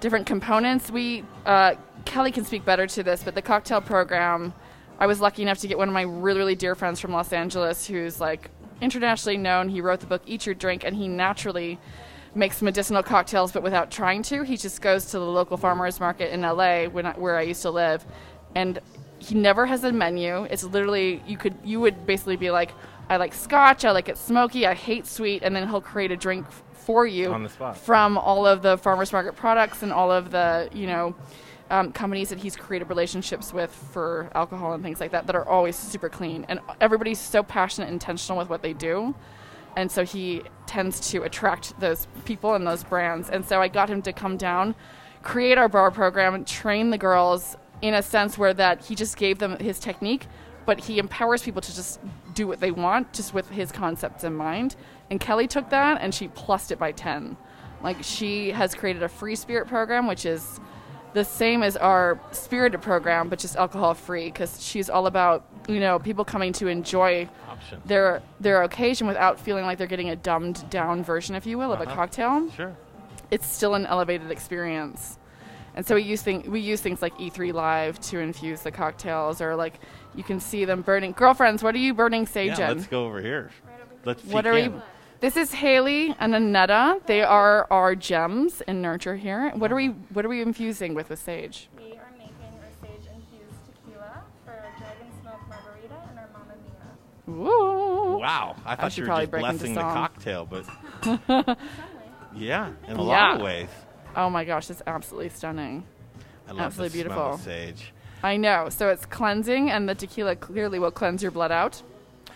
different components. We uh, Kelly can speak better to this, but the cocktail program. I was lucky enough to get one of my really, really dear friends from Los Angeles, who's like internationally known. He wrote the book Eat Your Drink, and he naturally makes medicinal cocktails, but without trying to. He just goes to the local farmers market in LA, when I, where I used to live, and he never has a menu. It's literally you could you would basically be like, I like Scotch, I like it smoky, I hate sweet, and then he'll create a drink f- for you On the spot. from all of the farmers market products and all of the you know um, companies that he's created relationships with for alcohol and things like that that are always super clean and everybody's so passionate and intentional with what they do and so he tends to attract those people and those brands and so i got him to come down create our bar program train the girls in a sense where that he just gave them his technique, but he empowers people to just do what they want, just with his concepts in mind. And Kelly took that and she plussed it by ten. Like she has created a free spirit program, which is the same as our spirited program, but just alcohol free, because she's all about you know people coming to enjoy Option. their their occasion without feeling like they're getting a dumbed down version, if you will, of a Uh-huh. cocktail. Sure. It's still an elevated experience. And so we use thing, we use things like E3 Live to infuse the cocktails, or like you can see them burning. Girlfriends, what are you burning sage Yeah, in? let's go over here. Let's. What are we? Kim. This is Haley and Anetta. They are our gems in nurture here. What are we? What are we infusing with the sage? We are making our sage infused tequila for our dragon smoke margarita and our Mamma Mia. Ooh. Wow, I thought should you were probably just break into blessing the song. cocktail, but yeah, in a lot of Yeah. ways. Oh my gosh, it's absolutely stunning. I love absolutely the beautiful. smell of sage. I know. So it's cleansing, and the tequila clearly will cleanse your blood out,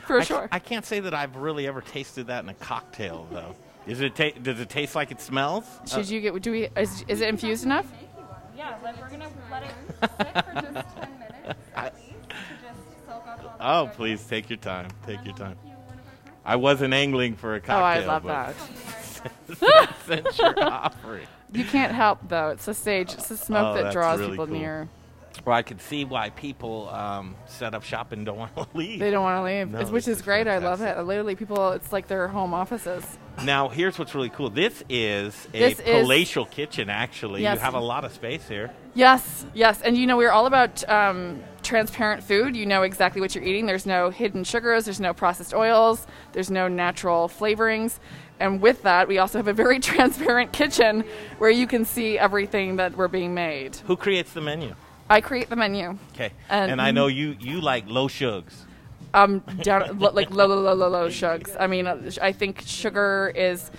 for I sure. Can't, I can't say that I've really ever tasted that in a cocktail, though. Is it ta- does it taste like it smells? Uh, Should you get? Do we? Is, is it infused enough? Yeah, like we're gonna let it sit for just 10 minutes at least to just soak up all the oh, please take your time. Take your time. I wasn't angling for a cocktail. Oh, I love that. Since you're offering. You can't help though. It's the sage. It's the smoke Oh, that draws really people cool. near. Well, I could see why people um, set up shop and don't want to leave. They don't want to leave, No, which is great. I love it. Literally, people. It's like their home offices. Now, here's what's really cool. This is a This is- palatial kitchen, actually. Yes. You have a lot of space here. Yes, yes, and you know we're all about um, transparent food. You know exactly what you're eating. There's no hidden sugars. There's no processed oils. There's no natural flavorings. And with that, we also have a very transparent kitchen where you can see everything that we're being made. Who creates the menu? I create the menu. Okay. And- And, I know you, you like low sugars. um, down lo- like low, low, low, low, low sugars. I mean, uh, I think sugar is.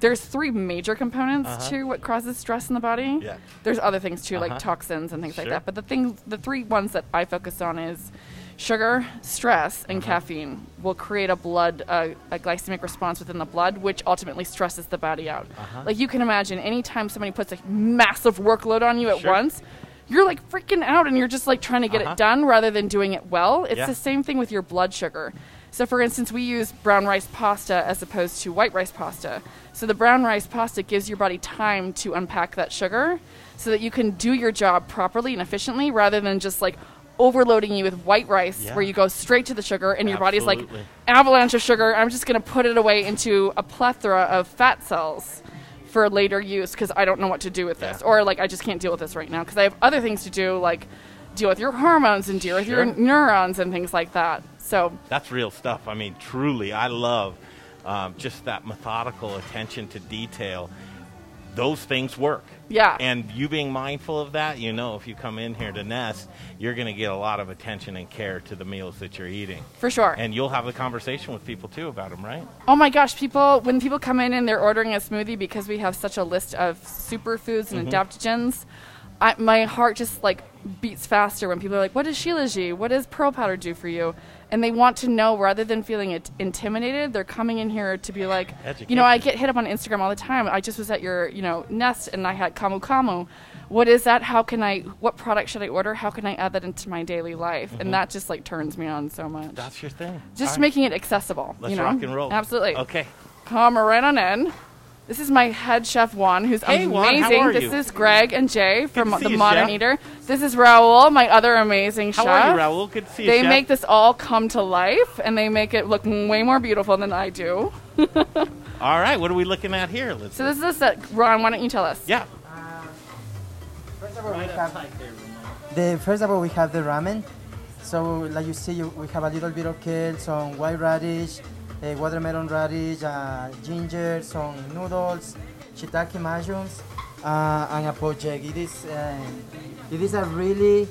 There's three major components Uh-huh. to what causes stress in the body. Yeah. There's other things too, Uh-huh. like toxins and things like that. But the thing, the three ones that I focus on is sugar, stress, and Uh-huh. caffeine will create a blood, uh, a glycemic response within the blood, which ultimately stresses the body out. Uh-huh. Like you can imagine, anytime somebody puts a massive workload on you at Sure. once, you're like freaking out and you're just like trying to get Uh-huh. it done rather than doing it well. It's Yeah. the same thing with your blood sugar. So, for instance, we use brown rice pasta as opposed to white rice pasta. So, the brown rice pasta gives your body time to unpack that sugar so that you can do your job properly and efficiently rather than just like overloading you with white rice Yeah. where you go straight to the sugar and your body's like avalanche of sugar. I'm just going to put it away into a plethora of fat cells for later use because I don't know what to do with this, Yeah. or like I just can't deal with this right now because I have other things to do, like deal with your hormones and deal with your neurons and things like that. So That's real stuff. I mean, truly, I love um, just that methodical attention to detail. Those things work. Yeah. And you being mindful of that, you know, if you come in here to Nest, you're going to get a lot of attention and care to the meals that you're eating. For sure. And you'll have a conversation with people too about them, right? Oh my gosh, people when people come in and they're ordering a smoothie because we have such a list of superfoods and Mhm. adaptogens, I, my heart just like beats faster when people are like, "What does Shilajit? What does pearl powder do for you?" And they want to know rather than feeling it intimidated, they're coming in here to be like, you know, I get hit up on Instagram all the time. I just was at your, you know, Nest and I had Camu Camu. What is that? How can I? What product should I order? How can I add that into my daily life? Mhm. And that just like turns me on so much. That's your thing. Just All right. making it accessible. Let's you know? rock and roll. Absolutely. Okay. Come right on in. This is my head chef Juan, who's Hey, Juan, how amazing. are this you? is Greg and Jay from to see the you, Modern Chef. Eater. This is Raul, my other amazing How chef. are you, Raul? Good to see you, They Chef. make this all come to life, and they make it look way more beautiful than I do. All right, what are we looking at here? Let's So this is the Ron. Why don't you tell us? Yeah. First of all, we have the first of all we have the ramen. So like you see, you, we have a little bit of kale, some white radish, uh, watermelon radish, uh, ginger, some noodles, shiitake mushrooms, uh, and a poached egg. It is uh, it is a really,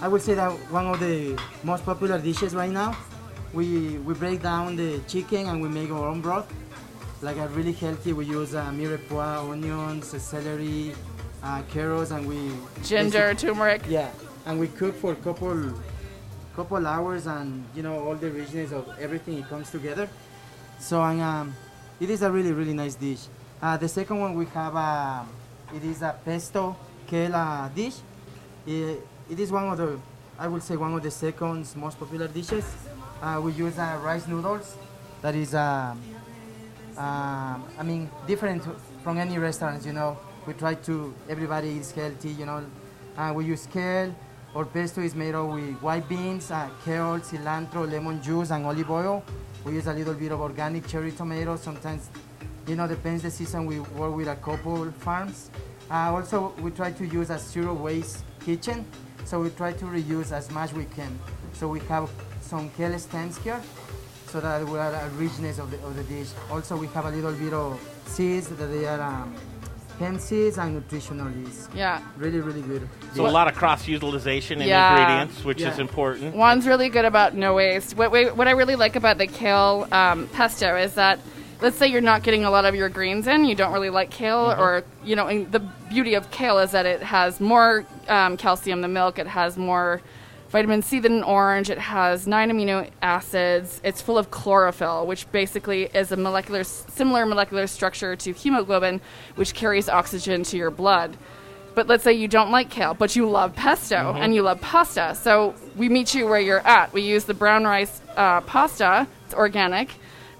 I would say that one of the most popular dishes right now. We we break down the chicken and we make our own broth, like a really healthy. We use uh, mirepoix, onions, celery, uh, carrots, and we Ginger, turmeric. Yeah, and we cook for a couple couple hours, and you know all the richness of everything it comes together. So and um, it is a really really nice dish. Uh, the second one we have uh, it is a pesto kale dish. Eh, it is one of the, I would say, one of the second most popular dishes. Uh, we use uh, rice noodles. That is, um, um, I mean, different from any restaurants. You know, we try to everybody eats healthy. You know, uh, we use kale. Our pesto is made of with white beans, uh, kale, cilantro, lemon juice, and olive oil. We use a little bit of organic cherry tomatoes. Sometimes, you know, depends the season. We work with a couple farms. Uh, also, we try to use a zero waste kitchen, so we try to reuse as much we can. So we have some kale stems here, so that we have a richness of the, of the dish. Also, we have a little bit of seeds that they are um, hemp seeds and nutritional yeast. Yeah. Really, really good. So a lot of cross utilization in Yeah. ingredients, which is important. Juan's really good about no waste. What, what what I really like about the kale um, pesto is that, let's say you're not getting a lot of your greens in, you don't really like kale, Mm-hmm. or you know, and the beauty of kale is that it has more um, calcium than milk. It has more vitamin C than an orange. It has nine amino acids. It's full of chlorophyll, which basically is a molecular similar molecular structure to hemoglobin, which carries oxygen to your blood. But let's say you don't like kale, but you love pesto Mm-hmm. and you love pasta. So we meet you where you're at. We use the brown rice uh, pasta, it's organic,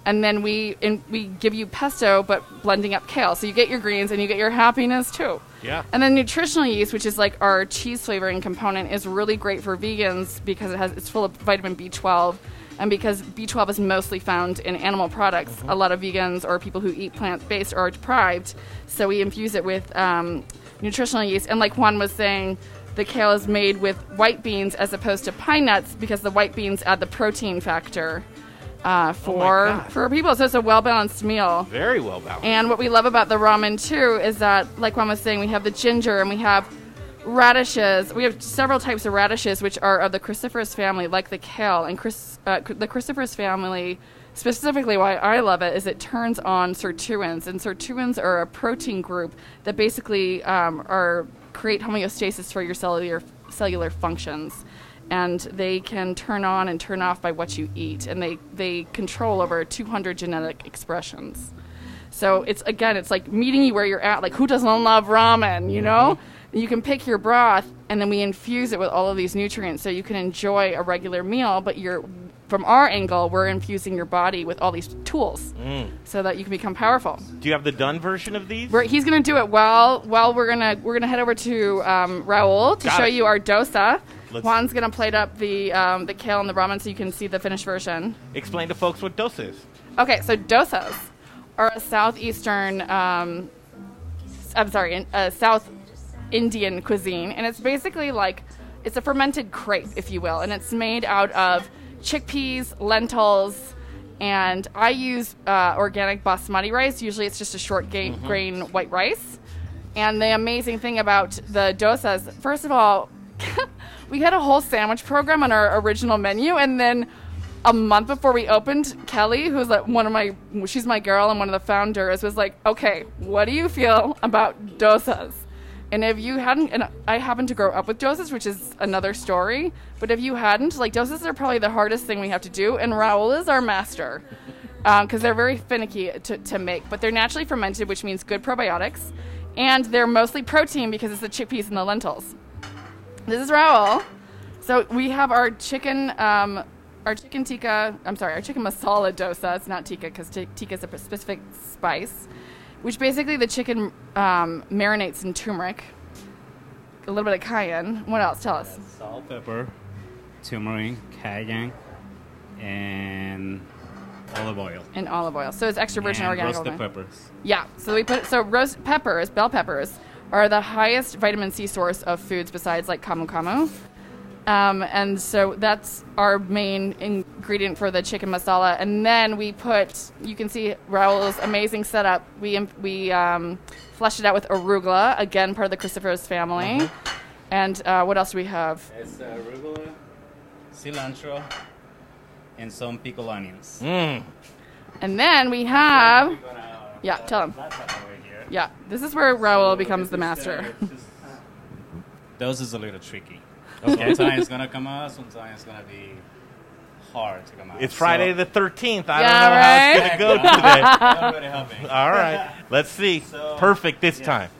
and then we in, we give you pesto, but blending up kale. So you get your greens and you get your happiness too. Yeah. And then nutritional yeast, which is like our cheese flavoring component, is really great for vegans because it has it's full of vitamin B12. And because B12 is mostly found in animal products, a lot of vegans or people who eat plant based are deprived. So we infuse it with um, nutritional yeast. And like Juan was saying, the kale is made with white beans as opposed to pine nuts because the white beans add the protein factor uh, for God. for people. So it's a well balanced meal. Very well balanced. And what we love about the ramen too is that, like Juan was saying, we have the ginger and we have radishes. We have several types of radishes, which are of the cruciferous family, like the kale. And Chris, uh, the cruciferous family, specifically, why I love it is it turns on sirtuins, and sirtuins are a protein group that basically um, are create homeostasis for your cellular cellular functions and they can turn on and turn off by what you eat and they, they control over 200 genetic expressions so it's again it's like meeting you where you're at like who doesn't love ramen you know you can pick your broth and then we infuse it with all of these nutrients so you can enjoy a regular meal but you're from our angle we're infusing your body with all these tools Mm. so that you can become powerful Do you have the done version of these? we're, he's gonna do it while while we're gonna we're gonna head over to um, Raul to Got show it. you our dosa. Let's- Juan's gonna plate up the um, the kale and the ramen so you can see the finished version. Explain to folks what dose is. Okay, so dosas are a southeastern, um, I'm sorry, a South Indian cuisine, and it's basically like it's a fermented crepe, if you will, and it's made out of chickpeas, lentils, and I use uh, organic basmati rice. Usually, it's just a short ga- Mm-hmm. grain white rice. And the amazing thing about the dosas, first of all, we had a whole sandwich program on our original menu, and then a month before we opened, Kelly, who's like one of my, she's my girl and one of the founders, was like, "Okay, what do you feel about dosas?" And if you hadn't, and I happen to grow up with dosas, which is another story, but if you hadn't, like dosas are probably the hardest thing we have to do, and Raul is our master um, because they're very finicky to, to make, but they're naturally fermented, which means good probiotics, and they're mostly protein because it's the chickpeas and the lentils. This is Raul. So we have our chicken, um, our chicken tikka. I'm sorry, our chicken masala dosa. It's not tikka because t- tikka is a specific spice, which basically the chicken um, marinates in turmeric, a little bit of cayenne. What else? Tell us. Salt, pepper, turmeric, cayenne, and olive oil. And olive oil. So it's extra virgin and organic roasted oil. peppers. Yeah. So we put so roast peppers, bell peppers, are the highest vitamin C source of foods besides like camu camu. Um, and so that's our main ingredient for the chicken masala. And then we put, you can see Raul's amazing setup. We we um, fleshed it out with arugula, again part of the cruciferous family. And uh, what else do we have? It's uh, arugula, cilantro, and some pickled onions. Mm. And then we have, yeah, tell him. Yeah, this is where Raul becomes the master. Those is a little tricky. Okay. Sometimes it's gonna come out, sometimes it's gonna be hard to come out. It's Friday the 13th. I Yeah, don't know how it's going to go today. Already helping. All right. Let's see. So- Perfect this time.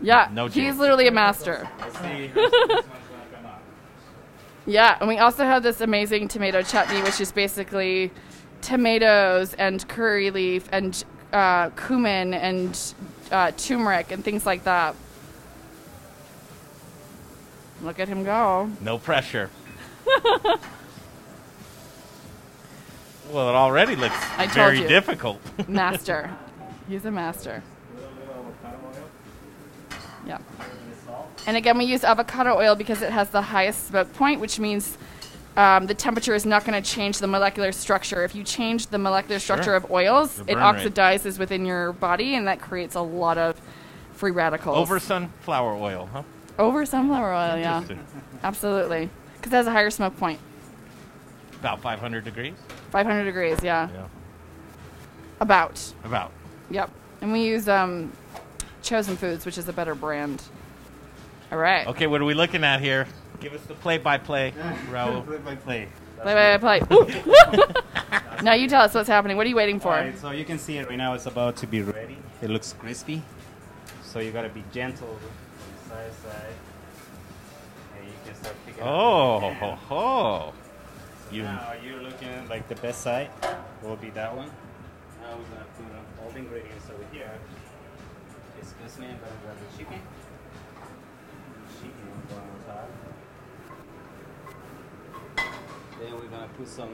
Yeah, No he's chance. literally a master. Let's see. This one's gonna come out. Yeah, and we also have this amazing tomato chutney, which is basically tomatoes and curry leaf and uh, cumin and uh, turmeric and things like that. Look at him go. No pressure. well, it already looks I very you. difficult. Master. He's a master. Yeah. And again, we use avocado oil because it has the highest smoke point, which means um, the temperature is not going to change the molecular structure. If you change the molecular structure Sure. of oils, it rate. oxidizes within your body, and that creates a lot of free radicals. Over sunflower oil, huh? Over sunflower oil, yeah. Absolutely. Because it has a higher smoke point. About 500 degrees. 500 degrees, yeah. Yeah. About. About. Yep. And we use um, Chosen Foods, which is a better brand. All right. Okay, what are we looking at here? Give us the play-by-play, Raul. Play-by-play. Play, play, play. Now you tell us what's happening. What are you waiting for? Alright, so you can see it right now. It's about to be ready. It looks crispy. So you gotta be gentle from side to side. And you can start picking Oh, up. ho, ho. You- Now you're looking at like the best side will be that one. Now we're gonna put all the ingredients over here. Excuse me, I'm gonna grab the chicken. Chicken will go on top. Then we're gonna put some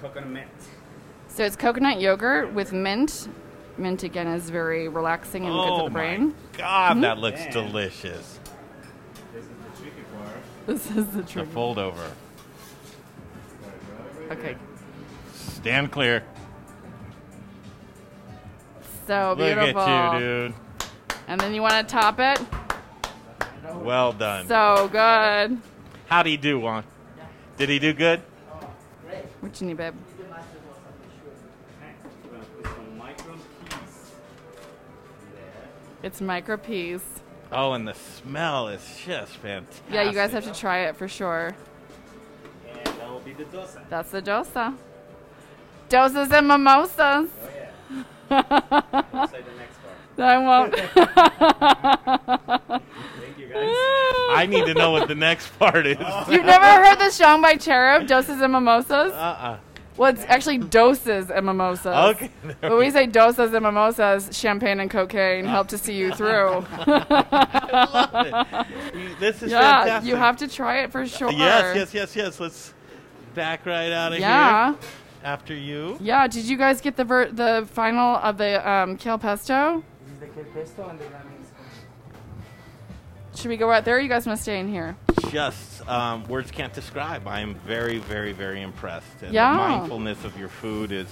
coconut mint. So it's coconut yogurt with mint. Mint again is very relaxing and good Oh for the my brain. God, Mhm. that looks Yeah. delicious. This is the tricky part. This is the tricky. The trick. fold over. Okay. Stand clear. So beautiful. Look beautiful. at you, dude. And then you want to top it. Well done. So good. How'd he do, Juan? Did he do good? What you need, babe? We're gonna put some micro peas there. It's micro peas. Oh, and the smell is just fantastic. Yeah, you guys have to try it for sure. And that will be the dosa. That's the dosa. Dosas and mimosas. Oh yeah. Say the next part. I won't. Thank you guys. I need to know what the next part is. You've never heard the song by Cherub, Doses and Mimosas? Uh-uh. Well, it's actually doses and mimosas. Okay, But we say doses and mimosas, champagne and cocaine help to see you through. I love it. You- This is yeah, fantastic. you have to try it for sure. Yes, yes, yes, yes. Let's back right out of Yeah. here. After you. Yeah, did you guys get the ver- the final of the um, kale pesto? This is the kale pesto and the ramen is Should we go out there? Or you guys want to stay in here? Just um, words can't describe. I am very, very, very impressed. And Yeah. the mindfulness of your food is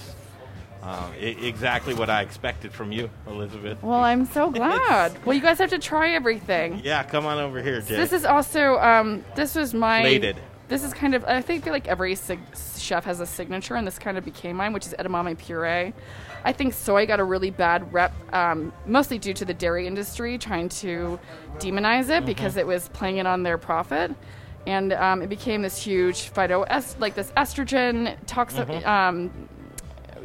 um, I- exactly what I expected from you, Elizabeth. Well, I'm so glad. well, you guys have to try everything. Yeah, come on over here, Jay. This is also um, this was my Plated. This is kind of I think feel like every sig- chef has a signature, and this kind of became mine, which is edamame puree. I think soy got a really bad rep, um, mostly due to the dairy industry trying to demonize it because it was playing it on their profit, and um, it became this huge phyto like this estrogen toxic Mhm. um,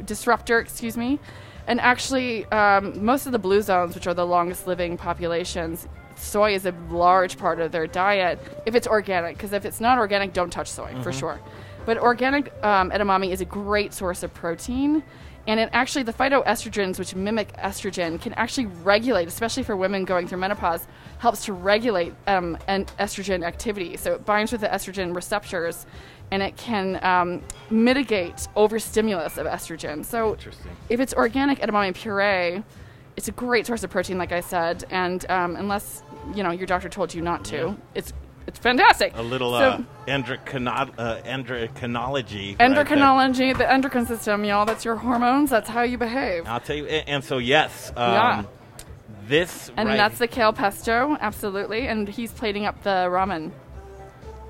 disruptor, excuse me. And actually, um, most of the blue zones, which are the longest living populations, soy is a large part of their diet if it's organic. Because if it's not organic, don't touch soy for Mhm. sure. But organic um, edamame is a great source of protein. And it actually, the phytoestrogens, which mimic estrogen, can actually regulate, especially for women going through menopause, helps to regulate um, an estrogen activity. So it binds with the estrogen receptors and it can um, mitigate overstimulus of estrogen. So if it's organic edamame puree, it's a great source of protein, like I said. And um, unless you know your doctor told you not to, Yeah. it's it's fantastic. a little So- uh, endocrino- uh, endocrinology. right endocrinology, the endocrine system, y'all. That's your hormones. That's how you behave. I'll tell you. And, and so, yes. Um, Yeah. This And right that's the kale pesto, absolutely. And he's plating up the ramen.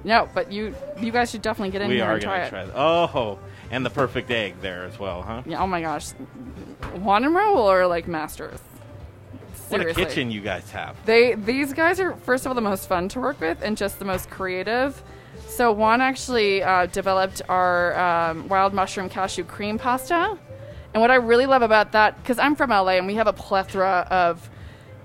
No, but you you guys should definitely get in we here are and try it. try it. Oh, and the perfect egg there as well, huh? Yeah. Oh my gosh, Juan and Raul are like masters. What a kitchen you guys have. They these guys are first of all the most fun to work with and just the most creative. So Juan actually uh, developed our um, wild mushroom cashew cream pasta, and what I really love about that because I'm from LA and we have a plethora of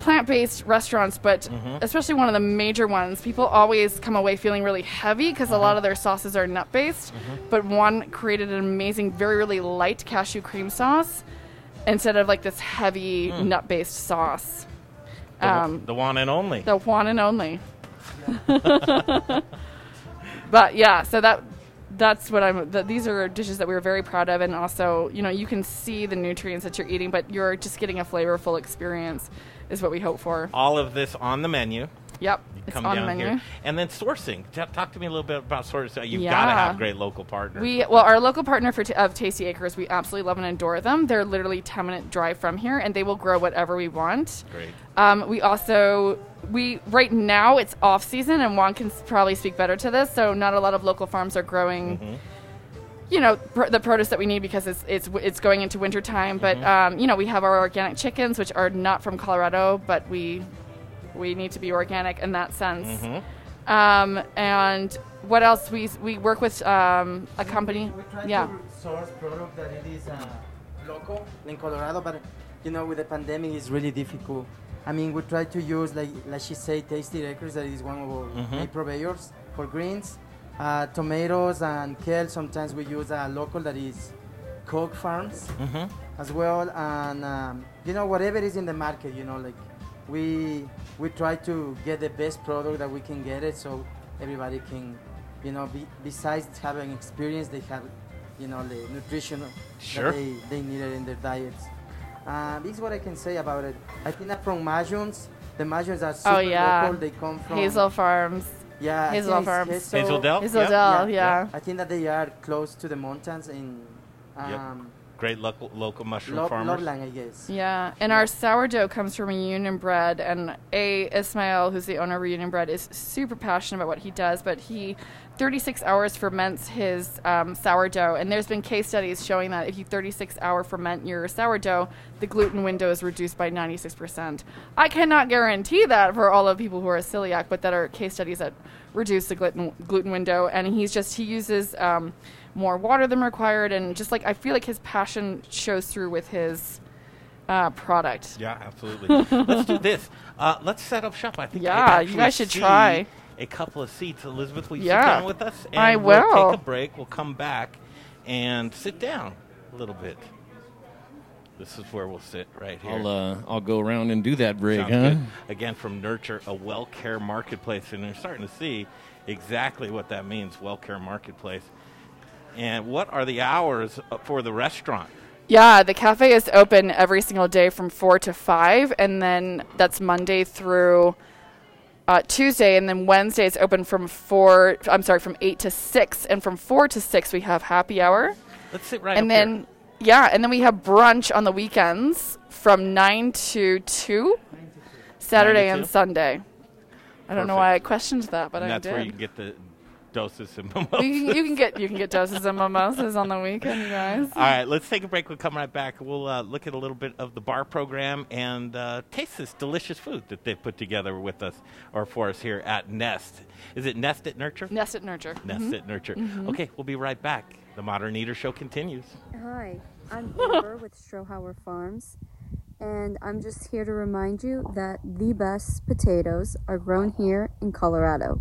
plant-based restaurants, but Mhm. especially one of the major ones, people always come away feeling really heavy because a lot of their sauces are nut-based. But Juan created an amazing, very really light cashew cream sauce instead of like this heavy Mm. nut-based sauce. The, Um, the one and only. the one and only. but yeah, so that that's what I'm. That these are dishes that we were very proud of, and also you know you can see the nutrients that you're eating, but you're just getting a flavorful experience, is what we hope for. All of this on the menu. Yep, You it's come down menu. here, and then sourcing. Ta- Talk to me a little bit about sourcing. You've Yeah. got to have great local partners. We well, our local partner for t- of Tasty Acres, we absolutely love and adore them. They're literally ten minute drive from here, and they will grow whatever we want. Great. Um, we also we right now it's off season, and Juan can probably speak better to this. So not a lot of local farms are growing. Mm-hmm. You know pr- the produce that we need because it's it's it's going into winter time. But Mhm. um, you know we have our organic chickens, which are not from Colorado, but we we need to be organic in that sense. Mhm. Um, and what else? We we work with um, a company. We try Yeah. to source product that it is uh, local in Colorado, but you know, with the pandemic, it's really difficult. I mean, we try to use, like, like she said, Tasty Acres, that is one of our Mhm. main purveyors for greens. Uh, tomatoes and kale, sometimes we use a local that is Coke Farms Mhm. as well. And, um, you know, whatever is in the market, you know, like, we we try to get the best product that we can get it so everybody can you know be, besides having experience they have you know the nutrition Sure. that they, they needed in their diets uh, this is what i can say about it i think that from mushrooms the mushrooms are super Oh yeah. local they come from Hazel Farms. yeah I Hazel think it's Farms. Hazel- Hazeldale? Hazel Dell, yeah. i think that they are close to the mountains in Yep. Great local, local mushroom Lo- farmers. Loveland, I guess. Yeah, and our sourdough comes from Reunion Bread, and A. Ismail, who's the owner of Reunion Bread, is super passionate about what he does, but he 36 hours ferments his um, sourdough, and there's been case studies showing that if you 36 hour ferment your sourdough, the gluten window is reduced by 96%. I cannot guarantee that for all of people who are celiac, but that are case studies that reduce the gluten gluten window, and he's just he uses. Um, more water than required, and just like I feel like his passion shows through with his uh, product. Yeah, absolutely. let's do this. Uh, let's set up shop. I think. I Yeah, you guys should try. A couple of seats. Elizabeth, will you Yeah, sit down with us? And I We'll take a break. We'll come back and sit down a little bit. This is where we'll sit right here. I'll uh, I'll go around and do that, Brig. Sounds Huh? good. Again, from Nurture, a Wellcare marketplace, and you're starting to see exactly what that means. Wellcare marketplace. And what are the hours for the restaurant? Yeah, the cafe is open every single day from four to five, and then that's Monday through uh, Tuesday, and then Wednesday it's open from four. I'm sorry, from eight to six, and from four to six we have happy hour. Let's sit right and then here. yeah, and then we have brunch on the weekends from nine to two, Saturday and? Sunday. I don't know why I questioned that, but and I that's did. That's where you get the doses and mimosas. you, can, you can get you can get doses of mimosas on the weekend, you guys. All right, let's take a break. We'll come right back. We'll uh, look at a little bit of the bar program and uh, taste this delicious food that they've put together with us or for us here at Nest. Is it Nest at Nurture? Nest at Nurture. Nest Mhm. at Nurture. Mhm. Okay, we'll be right back. The Modern Eater Show continues. Hi, I'm Amber with Strohauer Farms, and I'm just here to remind you that the best potatoes are grown here in Colorado.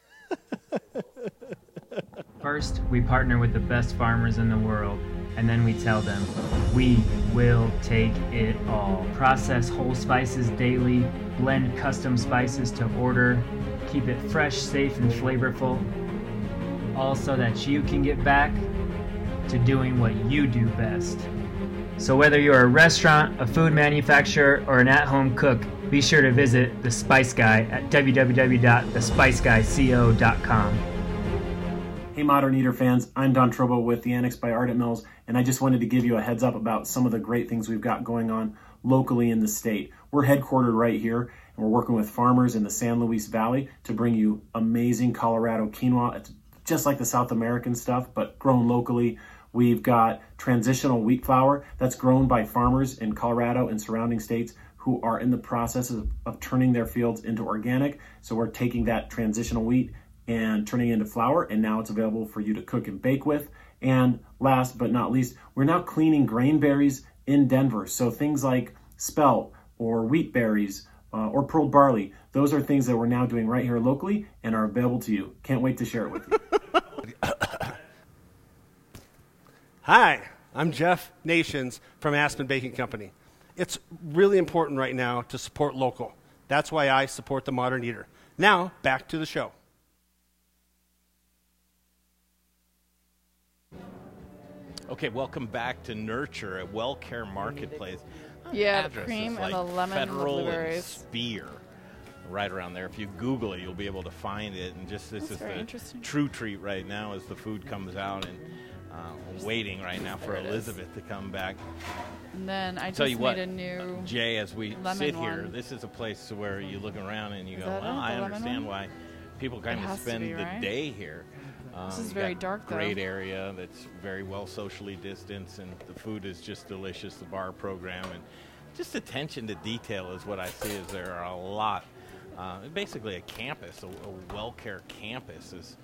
First, we partner with the best farmers in the world, and then we tell them, we will take it all. Process whole spices daily, blend custom spices to order, keep it fresh, safe, and flavorful, all so that you can get back to doing what you do best. So, whether you're a restaurant, a food manufacturer, or an at home cook, be sure to visit The Spice Guy at www.thespiceguyco.com. Hey, Modern Eater fans, I'm Don Trouba with the Annex by Ardent Mills, and I just wanted to give you a heads up about some of the great things we've got going on locally in the state. We're headquartered right here, and we're working with farmers in the San Luis Valley to bring you amazing Colorado quinoa. It's just like the South American stuff, but grown locally. We've got transitional wheat flour that's grown by farmers in Colorado and surrounding states who are in the process of, of turning their fields into organic. So we're taking that transitional wheat and turning it into flour, and now it's available for you to cook and bake with. And last but not least, we're now cleaning grain berries in Denver. So things like spelt or wheat berries uh, or pearl barley, those are things that we're now doing right here locally and are available to you. Can't wait to share it with you. Hi, I'm Jeff Nations from Aspen Baking Company. It's really important right now to support local. That's why I support the Modern Eater. Now, back to the show. Okay, welcome back to Nurture at WellCare Marketplace. Yeah, the cream is and the lemon with Federal and. Speer, right around there. If you Google it, you'll be able to find it. And just this That's is the interesting. true treat right now as the food comes out and. Uh, waiting right now for is. Elizabeth to come back. And then I Tell just you what, a new Jay, as we sit here, one. this is a place where you look around and you Is go, "Well, I understand why people kind of spend be, the right? day here." This Um, is you very dark, though. Great area that's very well socially distanced, and the food is just delicious. The bar program and just attention to detail is what I see. Is there are a lot, uh, basically a campus, a, a well-care campus is.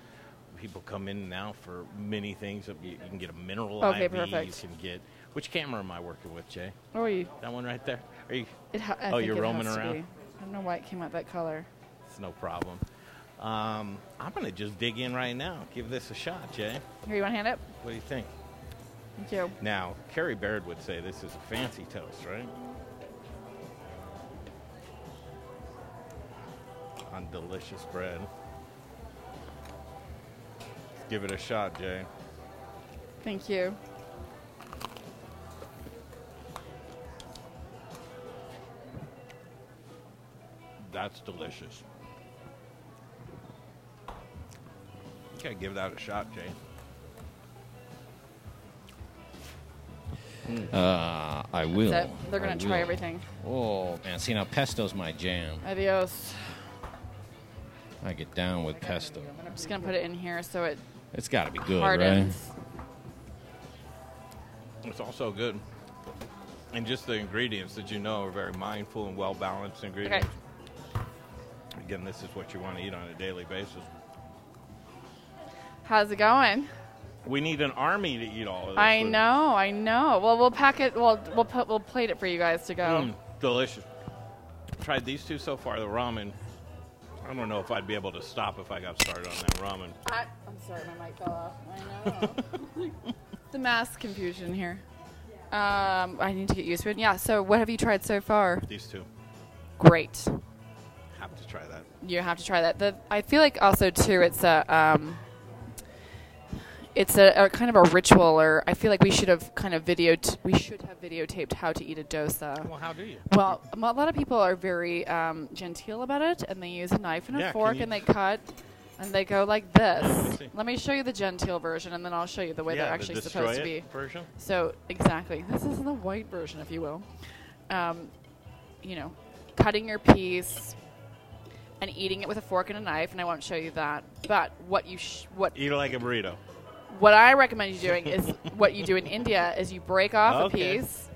People come in now for many things. You, can get a mineral Okay, IV. perfect. You can get which camera am I working with, Jay? Oh, are you? That one right there. Are you? It ha- I oh, you're roaming around. I don't know why it came out that color. It's no problem. Um, I'm gonna just dig in right now. Give this a shot, Jay. Here, you want to hand it? What do you think? Thank you. Now, Carrie Baird would say this is a fancy toast, right? On delicious bread. Give it a shot, Jay. Thank you. That's delicious. You gotta give that a shot, Jay. Uh, I will. That's it. They're gonna I try will. everything. Oh man, see now pesto's my jam. Adios. I get down with pesto. I'm just gonna put it in here so it It's got to be good, hardens. It's also good. And just the ingredients that you know are very mindful and well balanced ingredients. Again, this is what you want to eat on a daily basis. How's it going? We need an army to eat all of this. I food. know, I know. Well, we'll pack it. We'll we'll put we'll plate it for you guys to go. Mm, delicious. Tried these two so far. The ramen. I don't know if I'd be able to stop if I got started on that ramen. I, I'm sorry, my mic fell off. I know. the mass confusion here. Um, I need to get used to it. Yeah. So, what have you tried so far? These two. Great. Have to try that. You have to try that. The, I feel like also too, it's a um, it's a, a kind of a ritual, or I feel like we should have kind of videoed. We should have videotaped how to eat a dosa. Well, how do you? Well, a lot of people are very um, genteel about it, and they use a knife and a Yeah, fork, and they cut, and they go like this. Let me show you the genteel version, and then I'll show you the way Yeah, they're the actually destroy supposed to be. version? So exactly, this is the white version, if you will. Um, you know, cutting your piece and eating it with a fork and a knife, and I won't show you that. But what you sh- what Eat it like a burrito. What I recommend you doing is what you do in India is you break off Okay. a piece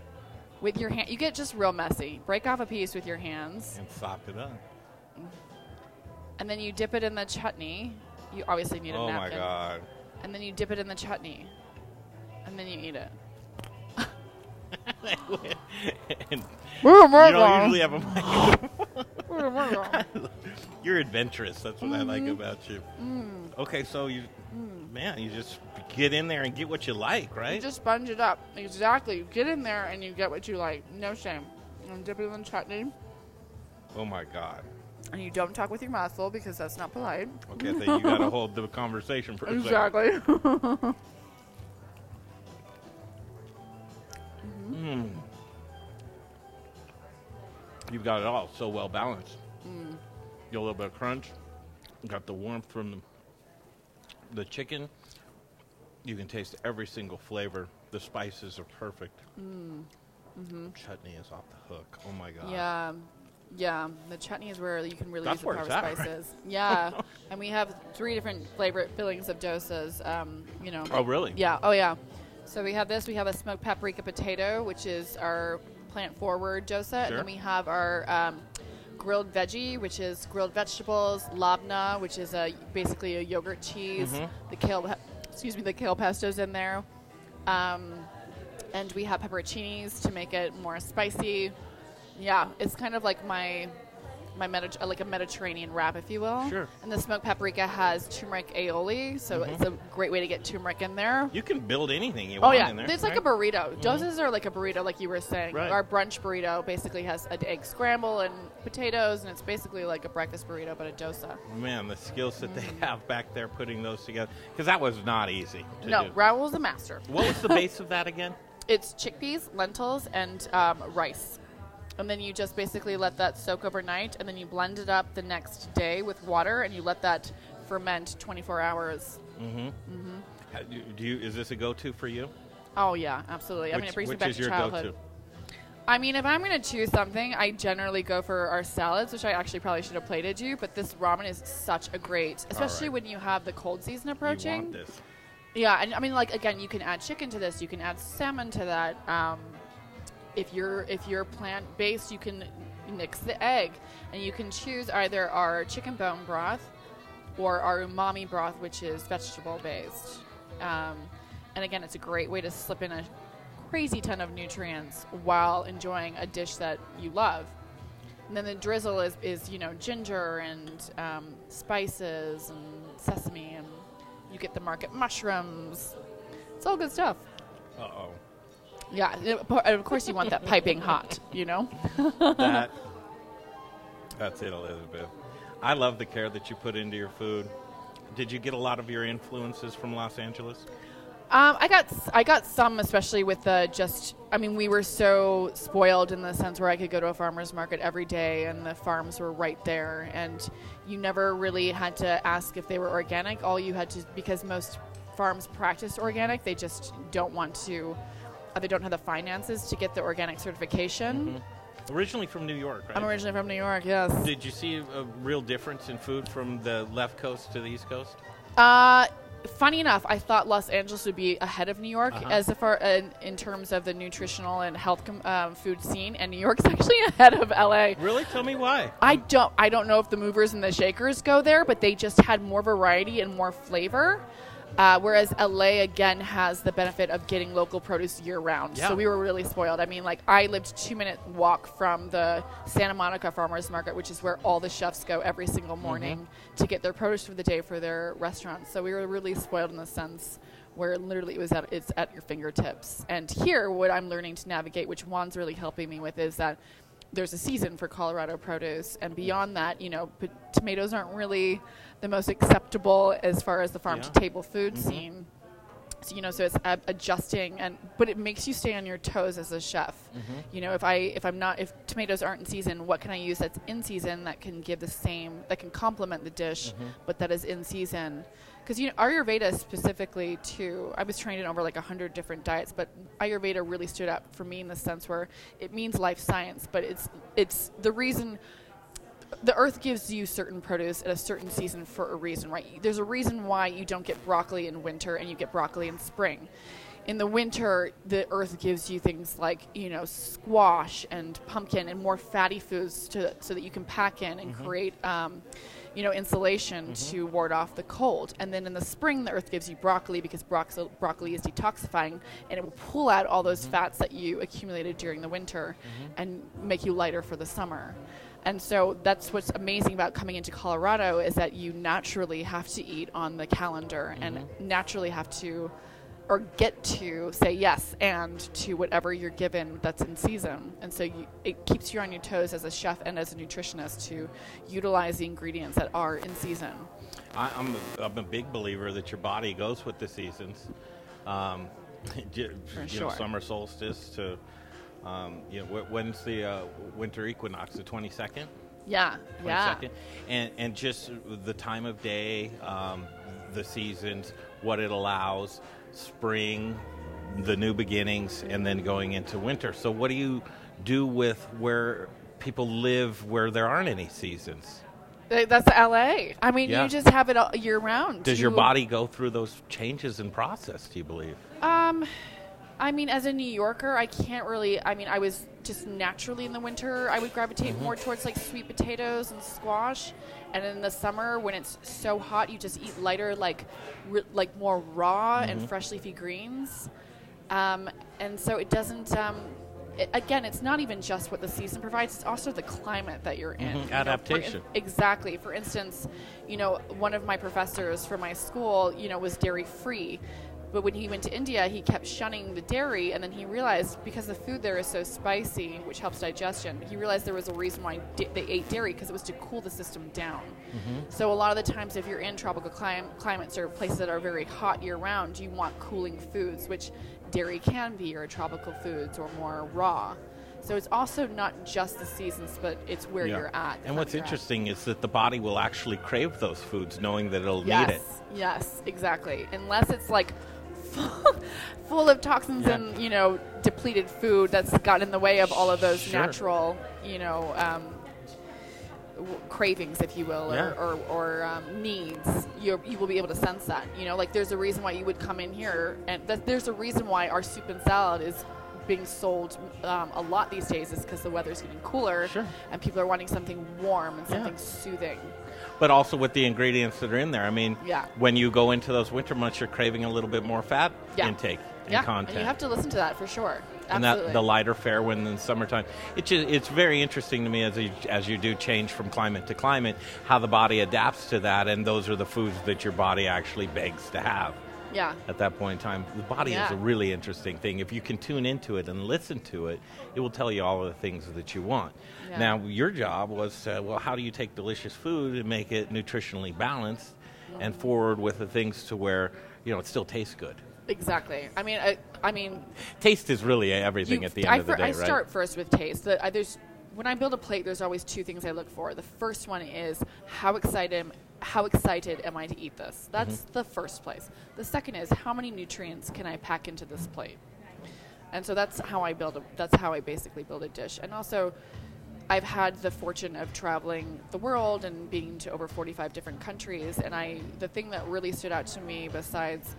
with your hand. You get just real messy. Break off a piece with your hands, And sopped it up. and then you dip it in the chutney. You obviously need a napkin. Oh my god. And then you dip it in the chutney, and then you eat it. and Where am I you don't usually have a Where am I microphone. You're adventurous. That's what I like Mhm. about you. Mm. Okay, so you, Mm. man, you just get in there and get what you like, right? You just sponge it up. Exactly. You get in there and you get what you like. No shame. And dip it in the chutney. oh my god. And you don't talk with your mouth full because that's not polite. Okay, I think you got to hold the conversation for a second. Exactly. Mm. You've got it all so well balanced. Mm. You got a little bit of crunch. You got the warmth from the, chicken. You can taste every single flavor. The spices are perfect. Mm. hmm Chutney is off the hook. Oh my god. Yeah, yeah. The chutney is where you can really That's use the power at, right? spices. Yeah, and we have three different flavor fillings of dosas. Um, you know. Oh, really? Yeah. Oh yeah. So we have this. We have a smoked paprika potato, which is our plant forward dosa, and then we have our um, grilled veggie, which is grilled vegetables, labna, which is a basically a yogurt cheese. Mhm. The kale, excuse me, the kale pesto's in there. Um, and we have pepperoncinis to make it more spicy. Yeah, it's kind of like my my Medi- uh, like a Mediterranean wrap, if you will. Sure. And the smoked paprika has turmeric aioli, so Mhm. it's a great way to get turmeric in there. You can build anything you Oh want yeah, in there. it's like a right? burrito. Mhm. Dosas are like a burrito, like you were saying. Right. Our brunch burrito basically has an egg scramble and potatoes, and it's basically like a breakfast burrito, but a dosa. Man, the skills that they Mm. have back there putting those together. Because that was not easy. To No, do. Raoul's a master. What was the base of that again? It's chickpeas, lentils, and um, rice. And then you just basically let that soak overnight, and then you blend it up the next day with water, and you let that ferment 24 hours. Mm-hmm. Mhm. Do you? Is this a go-to for you? Oh yeah, absolutely. I mean, it brings me which back is to your childhood. go-to? I mean, if I'm going to choose something, I generally go for our salads, which I actually probably should have plated you. But this ramen is such a great, especially right. when you have the cold season approaching. You want this? Yeah, and I mean, like again, you can add chicken to this. You can add salmon to that. Um, if you're if you're plant based, you can mix the egg, and you can choose either our chicken bone broth or our umami broth, which is vegetable based. Um, and again, it's a great way to slip in a crazy ton of nutrients while enjoying a dish that you love. And then the drizzle is, is you know ginger and um, spices and sesame, and you get the market mushrooms. It's all good stuff. Uh oh. Yeah, of course you want that piping hot, you know. that. That's it, Elizabeth. I love the care that you put into your food. Did you get a lot of your influences from Los Angeles? Um, I got I got some, especially with the just. I mean, we were so spoiled in the sense where I could go to a farmer's market every day, and the farms were right there, and you never really had to ask if they were organic. All you had to because most farms practice organic, they just don't want to. Uh, they don't have the finances to get the organic certification. Mhm. Originally from New York, right? I'm originally from New York. Yes. Did you see a real difference in food from the left coast to the east coast? Uh, funny enough, I thought Los Angeles would be ahead of New York Uh-huh. as far in, in terms of the nutritional and health com- um, food scene, and New York's actually ahead of LA. Really? Tell me why. I don't. I don't know if the movers and the shakers go there, but they just had more variety and more flavor. Uh, whereas LA again has the benefit of getting local produce year round. Yeah. So we were really spoiled. I mean, like I lived two minute walk from the Santa Monica Farmers Market, which is where all the chefs go every single morning to get their produce for the day for their restaurants. So we were really spoiled in the sense where literally it was at it's at your fingertips. And here, what I'm learning to navigate, which Juan's really helping me with, is that there's a season for Colorado produce, and beyond that, you know, p- tomatoes aren't really the most acceptable as far as the farm-to-table food Mhm. scene. So you know, so it's a- adjusting, and but it makes you stay on your toes as a chef. Mhm. You know, if I if I'm not if tomatoes aren't in season, what can I use that's in season that can give the same that can complement the dish, Mhm. but that is in season? Because you know, Ayurveda specifically too. I was trained in over like a hundred different diets, but Ayurveda really stood out for me in the sense where it means life science, but it's it's the reason the earth gives you certain produce at a certain season for a reason, right? There's a reason why you don't get broccoli in winter and you get broccoli in spring. In the winter, the earth gives you things like, you know, squash and pumpkin and more fatty foods to, so that you can pack in and Mhm. create, um, you know, insulation Mhm. to ward off the cold. And then in the spring, the earth gives you broccoli because brox- broccoli is detoxifying and it will pull out all those mm-hmm. fats that you accumulated during the winter mm-hmm. and make you lighter for the summer. And so that's what's amazing about coming into Colorado is that you naturally have to eat on the calendar and mm-hmm. naturally have to or get to say yes and to whatever you're given that's in season. And so you, it keeps you on your toes as a chef and as a nutritionist to utilize the ingredients that are in season. I, I'm, a, I'm a big believer that your body goes with the seasons. Um, you For know, sure. summer solstice to, um, you know, when's the uh, winter equinox? The 22nd? Yeah, yeah. And, and just the time of day, um, the seasons, what it allows, spring, the new beginnings and then going into winter. So, what do you do with where people live where there aren't any seasons? That's LA. I mean, Yeah. you just have it all year round. Does your body go through those changes in process? Do you believe? Um, I mean, as a New Yorker, I can't really. I mean, I was just naturally in the winter. I would gravitate Mhm. more towards like sweet potatoes and squash, and in the summer when it's so hot, you just eat lighter, like re- like more raw and Mhm. fresh leafy greens. Um, and so it doesn't. Um, it, again, it's not even just what the season provides; it's also the climate that you're in. Mhm, You know, for- adaptation. exactly. For instance, you know, one of my professors from my school, you know, was dairy free. But when he went to India, he kept shunning the dairy, and then he realized because the food there is so spicy, which helps digestion, he realized there was a reason why da- they ate dairy because it was to cool the system down. Mhm. So a lot of the times, if you're in tropical clim- climates or places that are very hot year round, you want cooling foods, which dairy can be, or tropical foods, or more raw. So it's also not just the seasons, but it's where Yeah. you're at. And what's interesting is that the body will actually crave those foods, knowing that it'll yes, need it. Yes, exactly. Unless it's like full, of toxins Yeah. and you know depleted food that's gotten in the way of all of those Sure. natural you know um, w- cravings, if you will, Yeah. or, or, or um, needs. You you will be able to sense that. You know, like there's a reason why you would come in here, and th- there's a reason why our soup and salad is being sold um, a lot these days is because the weather's getting cooler and people are wanting something warm and Yeah. something soothing. But also with the ingredients that are in there. I mean, Yeah. when you go into those winter months, you're craving a little bit more fat Yeah. intake and yeah, content. and you have to listen to that for sure. and that the lighter fare when in the summertime. It's ju- it's very interesting to me as you, as you do change from climate to climate, how the body adapts to that, and those are the foods that your body actually begs to have. Yeah. At that point in time, the body is a really interesting thing. If you can tune into it and listen to it, it will tell you all of the things that you want. Yeah. Now, your job was, uh, well, how do you take delicious food and make it nutritionally balanced, and forward with the things to where you know it still tastes good. Exactly. I mean, I, I mean, Taste is really everything at the end I, of the day, I right? start first with taste. The, I, there's when I build a plate, there's always two things I look for. The first one is how excited how excited am I to eat this? That's Mhm. the first place. The second is how many nutrients can I pack into this plate? And so that's how I build a that's how I basically build a dish. And also I've had the fortune of traveling the world and being to over 45 different countries and I the thing that really stood out to me besides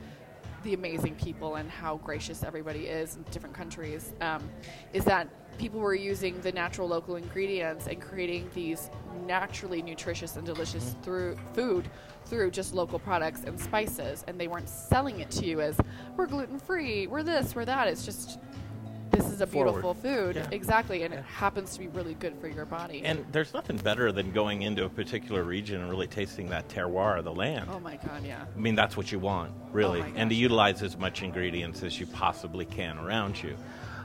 the amazing people and how gracious everybody is in different countries um, is that people were using the natural local ingredients and creating these naturally nutritious and delicious mm-hmm. through food through just local products and spices and they weren't selling it to you as we're gluten free we're this we're that it's just this is a Forward. beautiful food Yeah. exactly and it happens to be really good for your body And there's nothing better than going into a particular region and really tasting that terroir of the land. oh my god yeah I mean, that's what you want, really, Oh and to utilize as much ingredients as you possibly can around you.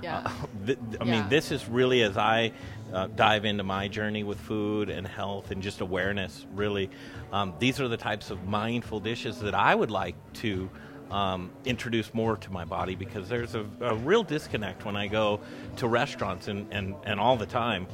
Yeah. Uh, th- I Yeah. mean, this is really as I uh, dive into my journey with food and health and just awareness. Really, um, these are the types of mindful dishes that I would like to. Um, introduce more to my body because there's a, a real disconnect when I go to restaurants and, and, and all the time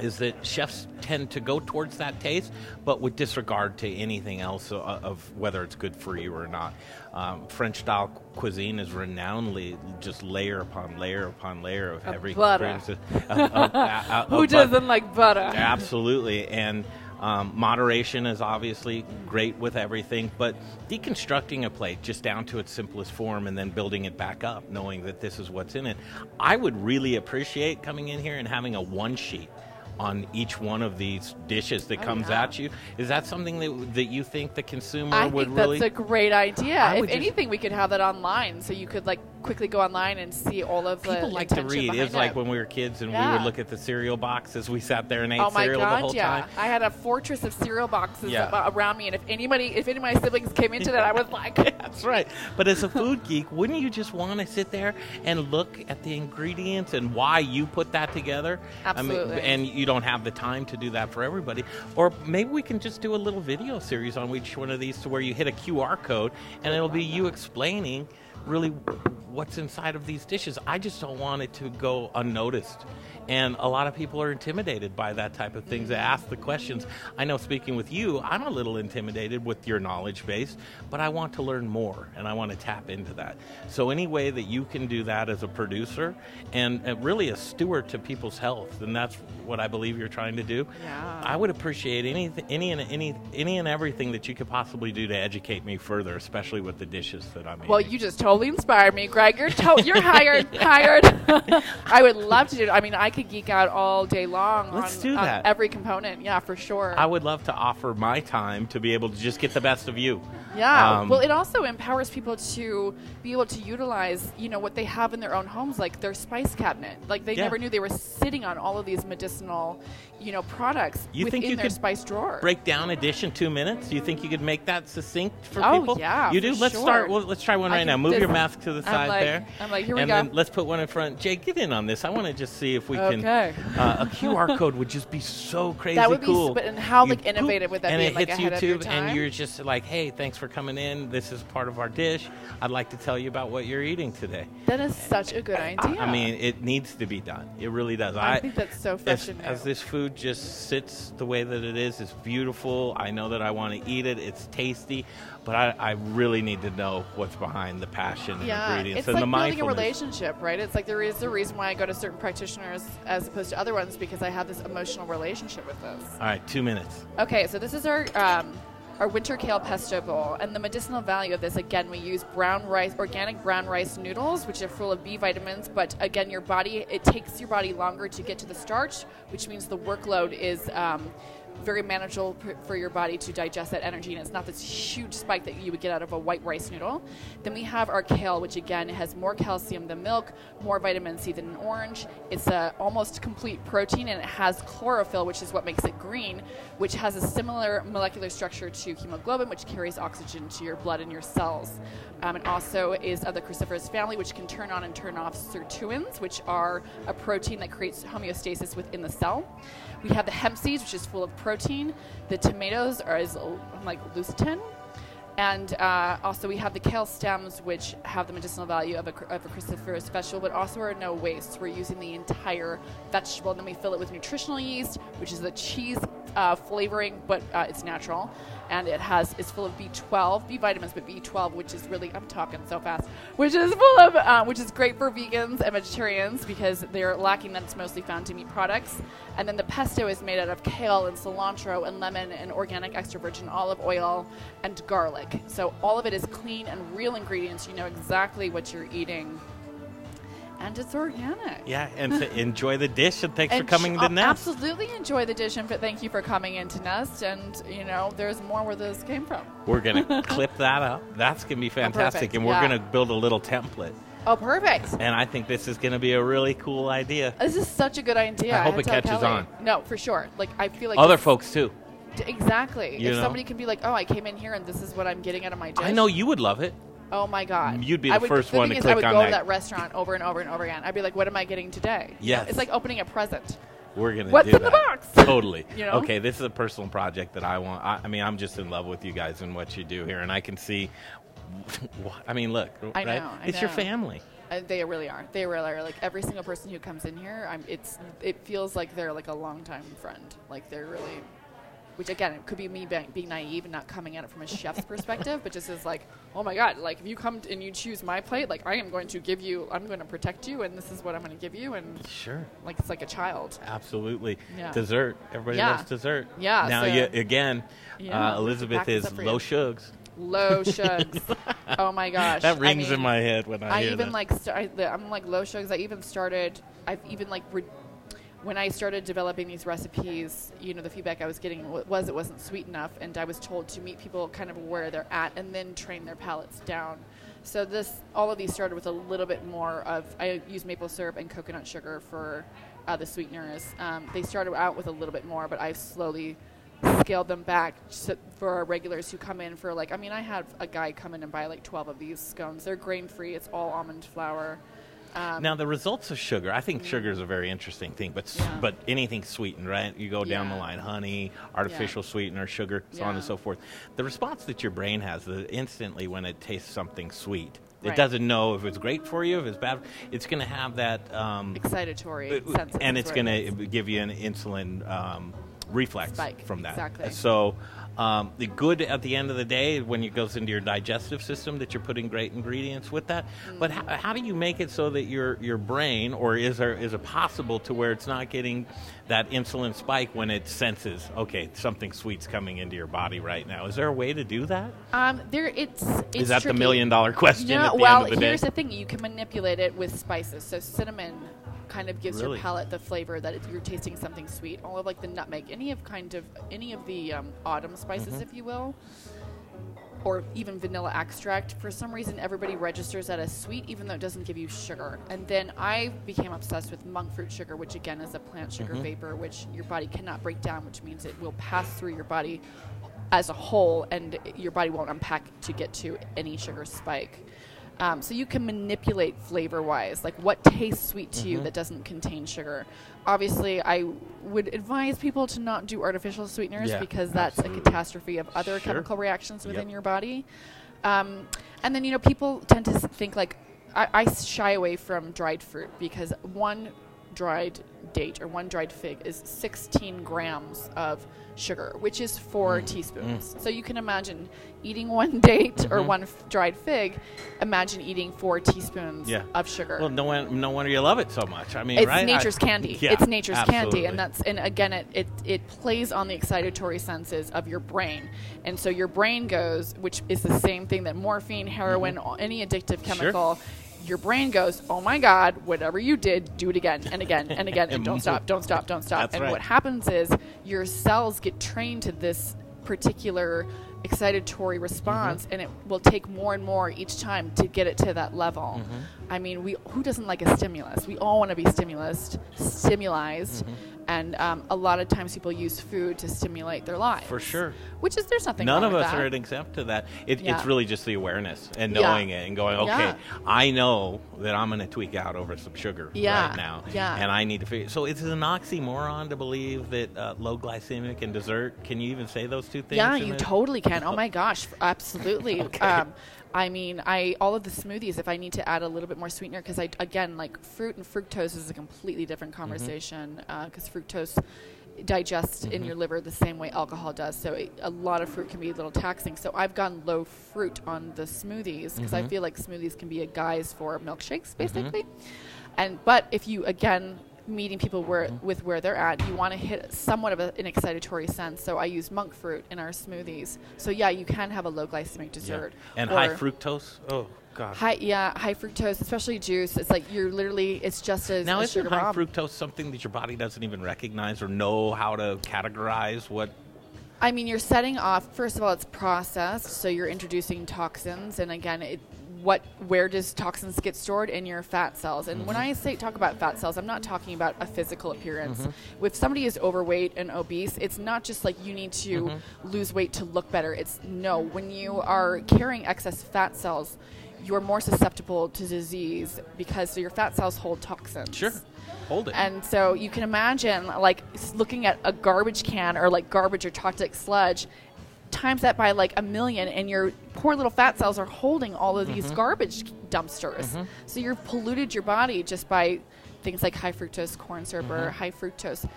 is that chefs tend to go towards that taste, but with disregard to anything else of, of whether it's good for you or not. Um, French style cuisine is renownedly just layer upon layer upon layer of Of heavy butter. ingredients. Of- of- of- of Who doesn't like butter? Absolutely, and um, moderation is obviously great with everything, but deconstructing a plate just down to its simplest form and then building it back up, knowing that this is what's in it. I would really appreciate coming in here and having a one sheet on each one of these dishes that Oh, comes yeah. at you. Is that something that that you think the consumer would really? I would think really? that's a great idea. I If anything, we could have that online, so you could like quickly go online and see all of the People like to read. behind It's like when we were kids and we would look at the cereal boxes. We sat there and ate Oh my cereal the god, whole yeah! time. I had a fortress of cereal boxes Yeah. around me, and if anybody, if any of my siblings came into that, I was like, That's right. But as a food geek, wouldn't you just want to sit there and look at the ingredients and why you put that together? I mean, Absolutely. and you don't have the time to do that for everybody. Or maybe we can just do a little video series on each one of these to where you hit a QR code and it'll be you explaining really what's inside of these dishes. I just don't want it to go unnoticed. And a lot of people are intimidated by that type of things. They ask the questions. I know, speaking with you, I'm a little intimidated with your knowledge base, but I want to learn more and I want to tap into that. So, any way that you can do that as a producer and uh, really a steward to people's health, and that's what I believe you're trying to do. Yeah. I would appreciate any, any and any, any and everything that you could possibly do to educate me further, especially with the dishes that I'm eating. Well, you just totally inspired me, Greg. You're to- you're hired. hired. I would love to do. it. I mean, I could geek out all day long Let's on, do on that. every component. Yeah, for sure. I would love to offer my time to be able to just get the best of you. Yeah. Um, well, it also empowers people to be able to utilize, you know, what they have in their own homes, like their spice cabinet. Like they Yeah. never knew they were sitting on all of these medicinal, you know, products You think you could spice drawer. break down a dish in two minutes? You think you could make that succinct for Oh, people? yeah, You do. let's sure. start. Well, let's try one I right now. Move your mask to the side like- there. I'm like, here we and go. then let's put one in front. Jay, get in on this. I want to just see if we Okay. can. Uh, a QR code would just be so crazy That would be cool. sp- and how, You like, poop, innovative would that and be, it like, hits ahead of your YouTube, and you're just like, hey, thanks for coming in. This is part of our dish. I'd like to tell you about what you're eating today. That is such a good idea. I mean, it needs to be done. It really does. I think that's so fresh as, and as this food just sits the way that it is, it's beautiful. I know that I want to eat it. It's tasty, but I, I really need to know what's behind the passion and yeah, ingredients it's and like the building a relationship, right? It's like there is a reason why I go to certain practitioners as opposed to other ones because I have this emotional relationship with this. All right, two minutes. Okay, so this is our um, our winter kale pesto bowl, and the medicinal value of this again, we use brown rice, organic brown rice noodles, which are full of B vitamins. But again, your body it takes your body longer to get to the starch, which means the workload is. Um, very manageable for your body to digest that energy, and it's not this huge spike that you would get out of a white rice noodle. Then we have our kale, which again has more calcium than milk, more vitamin C than an orange. It's a almost complete protein, and it has chlorophyll, which is what makes it green, which has a similar molecular structure to hemoglobin, which carries oxygen to your blood and your cells. Um, it also is of the cruciferous family, which can turn on and turn off sirtuins, which are a protein that creates homeostasis within the cell. We have the hemp seeds, which is full of protein. The tomatoes are as like lecithin. And uh, also, we have the kale stems, which have the medicinal value of a, of a cruciferous vegetable, but also are no waste. We're using the entire vegetable, and then we fill it with nutritional yeast, which is the cheese uh, flavoring, but uh, it's natural, and it has it's full of B12, B vitamins, but B12, which is really I'm talking so fast, which is full of uh, which is great for vegans and vegetarians because they're lacking that it's mostly found in meat products. And then the pesto is made out of kale and cilantro and lemon and organic extra virgin olive oil and garlic. So all of it is clean and real ingredients. You know exactly what you're eating. And it's organic. Yeah, and to enjoy the dish, and thanks for coming sh- to uh, Nest. Absolutely enjoy the dish, and thank you for coming into Nest. And you know, there's more where this came from. We're gonna clip that up. That's gonna be fantastic, perfect, and we're yeah. gonna build a little template. Oh, perfect. And I think this is gonna be a really cool idea. This is such a good idea. I hope had it catches Kelly. on. No, for sure. Like I feel like Other folks too. D- Exactly. You if know? somebody can be like, "Oh, I came in here and this is what I'm getting out of my dish." I know you would love it. Oh my god. You'd be I the would, first the one thing to is, click I would on go that. to that restaurant over and over and over again. I'd be like, "What am I getting today?" Know, Yes. It's like opening a present. We're gonna What's do in the that. box? Totally. You know? Okay, this is a personal project that I want. I, I mean, I'm just in love with you guys and what you do here, and I can see. I mean, look, I know. right? I it's your know. family. Uh, they really are. They really are. Like every single person who comes in here, I'm, it's it feels like they're like a longtime friend. Like they're really, which again, it could be me being, being naive and not coming at it from a chef's perspective, but just as like, oh my god, like if you come and you choose my plate, like I am going to give you, I'm going to protect you, and this is what I'm going to give you, and Sure. like it's like a child. Absolutely. Yeah. Dessert. Everybody Yeah. loves dessert. Yeah, Now, so- you, again, Yeah. uh, Elizabeth is up for you. low sugars Low shugs. oh my gosh. That I rings in my head when I hear even that. like st- I, i'm like low shugs. I even started. I've even like re- when I started developing these recipes. You know, the feedback I was getting was it wasn't sweet enough, and I was told to meet people kind of where they're at and then train their palates down. So this, all of these started with a little bit more of. I use maple syrup and coconut sugar for uh, the sweeteners. Um, they started out with a little bit more, but I've slowly scaled them back so for our regulars who come in for like I mean I had a guy come in and buy like 12 of these scones. They're grain free. It's all almond flour. Um, now the results of sugar, I think sugar is a very interesting thing, but s but anything sweetened, right? You go down the line, honey, artificial sweetener, sugar, so on and so forth. The response that your brain has, the instantly when it tastes something sweet, It Right. doesn't know if it's great for you, if it's bad. It's going to have that um, Excitatory it- senses and it's going it to give you an insulin um, reflex Spike, from that. exactly. So. Um, the good at the end of the day when it goes into your digestive system that you're putting great ingredients with that. But how, how do you make it so that your your brain, or is there is it possible to where it's not getting that insulin spike when it senses okay something sweet's coming into your body right now? Is there a way to do that? Um, there, it's, it's Is that the million dollar question No, the well, the day? here's the thing: you can manipulate it with spices. So cinnamon kind of gives Really? your palate the flavor that you're tasting something sweet. All of like the nutmeg, any of kind of any of the um, autumn spices, Mhm. if you will. Or even vanilla extract. For some reason, everybody registers that as sweet, even though it doesn't give you sugar. And then I became obsessed with monk fruit sugar, which again is a plant sugar Mhm. vapor, which your body cannot break down, which means it will pass through your body as a whole, and your body won't unpack to get to any sugar spike. Um, so you can manipulate flavor wise, like what tastes sweet to you Mhm. that doesn't contain sugar. Obviously, I would advise people to not do artificial sweeteners Yeah, because that's absolutely. a catastrophe of other Sure. chemical reactions within Yep. your body. Um, and then, you know, people tend to think like, I, I shy away from dried fruit because one dried date or one dried fig is 16 grams of sugar, which is four Mm. teaspoons. So you can imagine eating one date or Mhm. one f- dried fig. Imagine eating four teaspoons Yeah. of sugar. Well, no one, no wonder you love it so much. I mean, it's right? nature's I- candy. Yeah, it's nature's candy, and that's and again, it, it it plays on the excitatory senses of your brain, and so your brain goes, which is the same thing that morphine, heroin, Mhm. any addictive Sure. Your brain goes, oh my God! Whatever you did, do it again and again and again, and don't stop, don't stop, don't stop. That's and right. what happens is your cells get trained to this particular excitatory response, Mm-hmm. and it will take more and more each time to get it to that level. Mhm. I mean, we who doesn't like a stimulus? We all want to be stimulus, stimulized, Mhm. And um, a lot of times people use food to stimulate their lives. For sure. Which is there's nothing. None of us that. are exempt to that. It, Yeah. It's really just the awareness and Yeah. knowing it and going, okay, Yeah. I know that I'm going to tweak out over some sugar Yeah. right now. Yeah. And I need to figure. So it's an oxymoron to believe that uh, low glycemic and dessert. Can you even say those two things? Yeah, you it? totally can. Oh my gosh, absolutely. Okay. um, I mean, I all of the smoothies. If I need to add a little bit more sweetener, because I again like fruit and fructose is a completely different Mm-hmm. conversation. Because fructose digests in Mhm. your liver the same way alcohol does. So it, a lot of fruit can be a little taxing. So I've gone low fruit on the smoothies because I Mhm. feel like smoothies can be a guise for milkshakes, Mhm. basically. And but if you again meeting people where Mm-hmm. with where they're at, you want to hit somewhat of a, an excitatory sense. So I use monk fruit in our smoothies. So yeah, you can have a low glycemic Yeah. dessert And high fructose. Oh God. High, yeah, high fructose, especially juice. It's like you're literally, it's just as now isn't high bomb. fructose something that your body doesn't even recognize or know how to categorize? What? I mean, you're setting off. First of all, it's processed, so you're introducing toxins, and again, it, what where does toxins get stored in your fat cells? And when Mhm. I say talk about fat cells, I'm not talking about a physical appearance. Mhm. If somebody is overweight and obese, it's not just like you need to Mhm. lose weight to look better. It's no, when you are carrying excess fat cells, you're more susceptible to disease because your fat cells hold toxins. Sure. Hold it. And so you can imagine like looking at a garbage can or like garbage or toxic sludge, times that by like a million, and your poor little fat cells are holding all of these Mhm. garbage dumpsters. Mhm. So you've polluted your body just by things like high fructose corn syrup or Mhm. high fructose.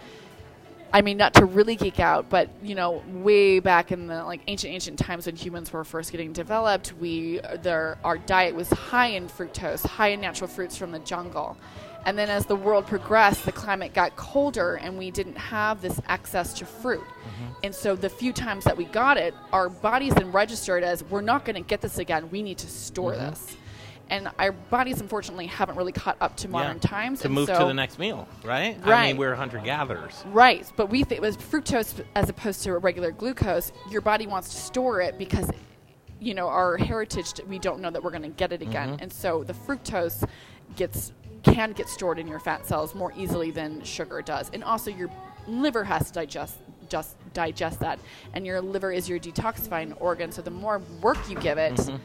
I mean, not to really geek out, but you know, way back in the like ancient ancient times when humans were first getting developed, we their our diet was high in fructose, high in natural fruits from the jungle. And then as the world progressed, the climate got colder and we didn't have this access to fruit. And so the few times that we got it, our bodies then registered as we're not going to get this again. We need to store Mhm. this. And our bodies unfortunately haven't really caught up to modern Yeah. times To and move to so- the next meal, right? I Right. mean, we're hunter gatherers. Right, but we think it was fructose as opposed to a regular glucose. Your body wants to store it because, you know, our heritage. We don't know that we're going to get it again, Mhm. and so the fructose gets can get stored in your fat cells more easily than sugar does, and also your liver has to digest just digest that, and your liver is your detoxifying organ. So the more work you give it. Mhm.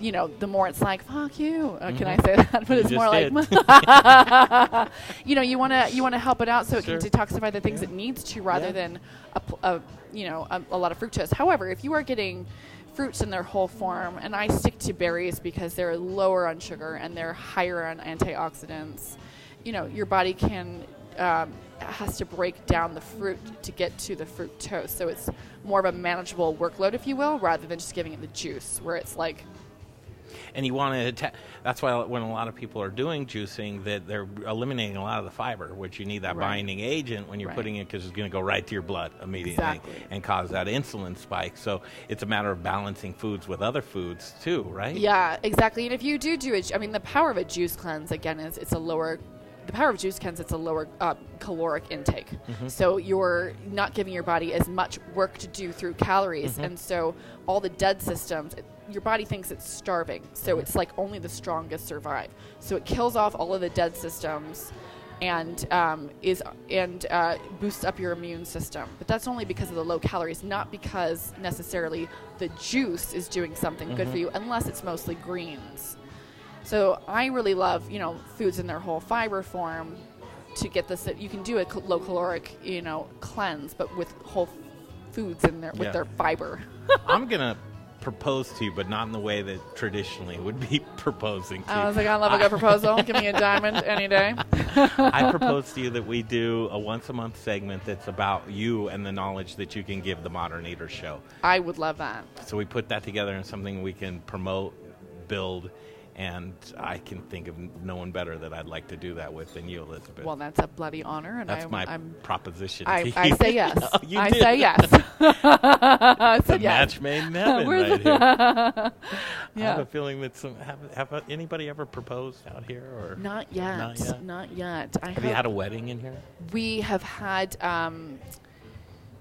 You know, the more it's like "fuck you." Uh, Can I Mhm. say that? But You it's more did. like, you know, you want to you want to help it out so it Sure. can detoxify the things it needs to, rather Yeah. than a, a you know a, a lot of fructose. However, if you are getting fruits in their whole form, and I stick to berries because they're lower on sugar and they're higher on antioxidants. You know, your body can um, has to break down the fruit to get to the fructose, so it's more of a manageable workload, if you will, rather than just giving it the juice, where it's like and you want to attack. that's why when a lot of people are doing juicing that they're eliminating a lot of the fiber which you need that Right. binding agent when you're Right. putting it because it's going to go right to your blood immediately Exactly. and cause that insulin spike so it's a matter of balancing foods with other foods too right Yeah, exactly. And if you do do it, I mean, the power of a juice cleanse again is it's a lower. The power of juice cleanse it's a lower uh, caloric intake, Mhm. so you're not giving your body as much work to do through calories, Mhm. and so all the dead systems, your body thinks it's starving, so it's like only the strongest survive. So it kills off all of the dead systems, and um, is and uh, boosts up your immune system. But that's only because of the low calories, not because necessarily the juice is doing something good for Mhm. you, unless it's mostly greens. So I really love you know foods in their whole fiber form to get this. You can do a low caloric you know cleanse, but with whole foods in there with Yeah. their fiber. i'm going to propose to you but not in the way that traditionally would be proposing to oh, I you. was like, I love a good proposal. Give me a diamond any day. I propose to you that we do a once a month segment that's about you and the knowledge that you can give the Modern Eater show. I would love that. So we put that together in something we can promote, build, and I can think of no one better that I'd like to do that with than you, Elizabeth. Well, that's a bloody honor, and That's I'm, my I'm proposition. I, I say yes. Oh, I do. say yes. I It's a yes. match made in heaven right here. I have a feeling that some have, have anybody ever proposed out here or Not yet. Not yet. Not yet. I Have you had a wedding in here? We have had. Um,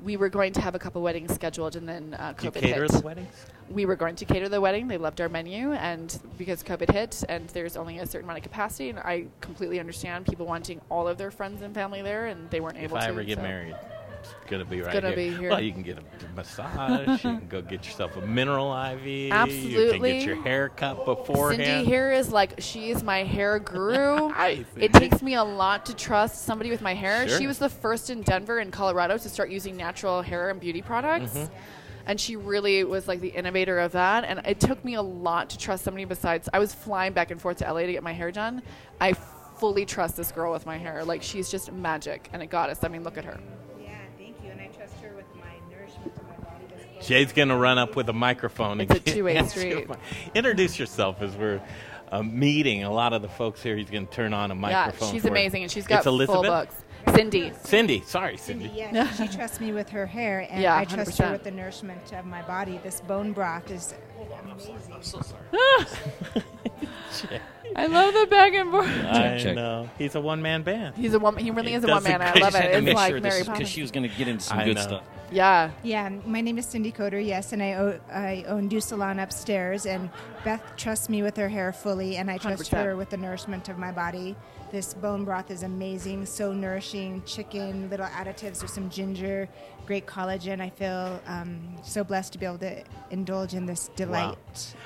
we were going to have a couple weddings scheduled, and then uh, Do you COVID cater hit. the weddings? We were going to cater the wedding. They loved our menu, and because COVID hit, and there's only a certain amount of capacity, and I completely understand people wanting all of their friends and family there, and they weren't If able I to. If I ever get so- married, it's gonna be right gonna here. be here. Well, you can get a massage. you can go get yourself a mineral IV. You can Absolutely. get your hair cut beforehand. Cindy here is like she is my hair guru. It takes me a lot to trust somebody with my hair. Sure. She was the first in Denver and Colorado to start using natural hair and beauty products. Mhm. And she really was like the innovator of that. And it took me a lot to trust somebody besides I was flying back and forth to LA to get my hair done. I fully trust this girl with my hair. Like she's just magic and a goddess. I mean, look at her. Yeah, thank you. And I trust her with my nourishment to my body. this book. Jay's gonna run up with a microphone. It's a and get- two-way street. Introduce yourself as we're uh, meeting a lot of the folks here. He's gonna turn on a microphone. yeah, she's for- amazing and she's got it's Elizabeth? full books. Cindy. Cindy, sorry, Cindy. Yeah, she, she trusts me with her hair, and Yeah, I trust her 100%. with the nourishment of my body. This bone broth is amazing. I'm so sorry. I love the back and forth. I know. He's a one man band. He's a woman. He really is a one man. I love job. it. Had to It's make like sure this Mary is 'cause Poppins. she was gonna get into some I good know. stuff. Yeah. Yeah, my name is Cindy Coder, yes, and I, o- I own Do Salon upstairs, and Beth trusts me with her hair fully, and I trust 100%. her with the nourishment of my body. This bone broth is amazing, so nourishing. Chicken, little additives, there's some ginger, great collagen. I feel um, so blessed to be able to indulge in this delight.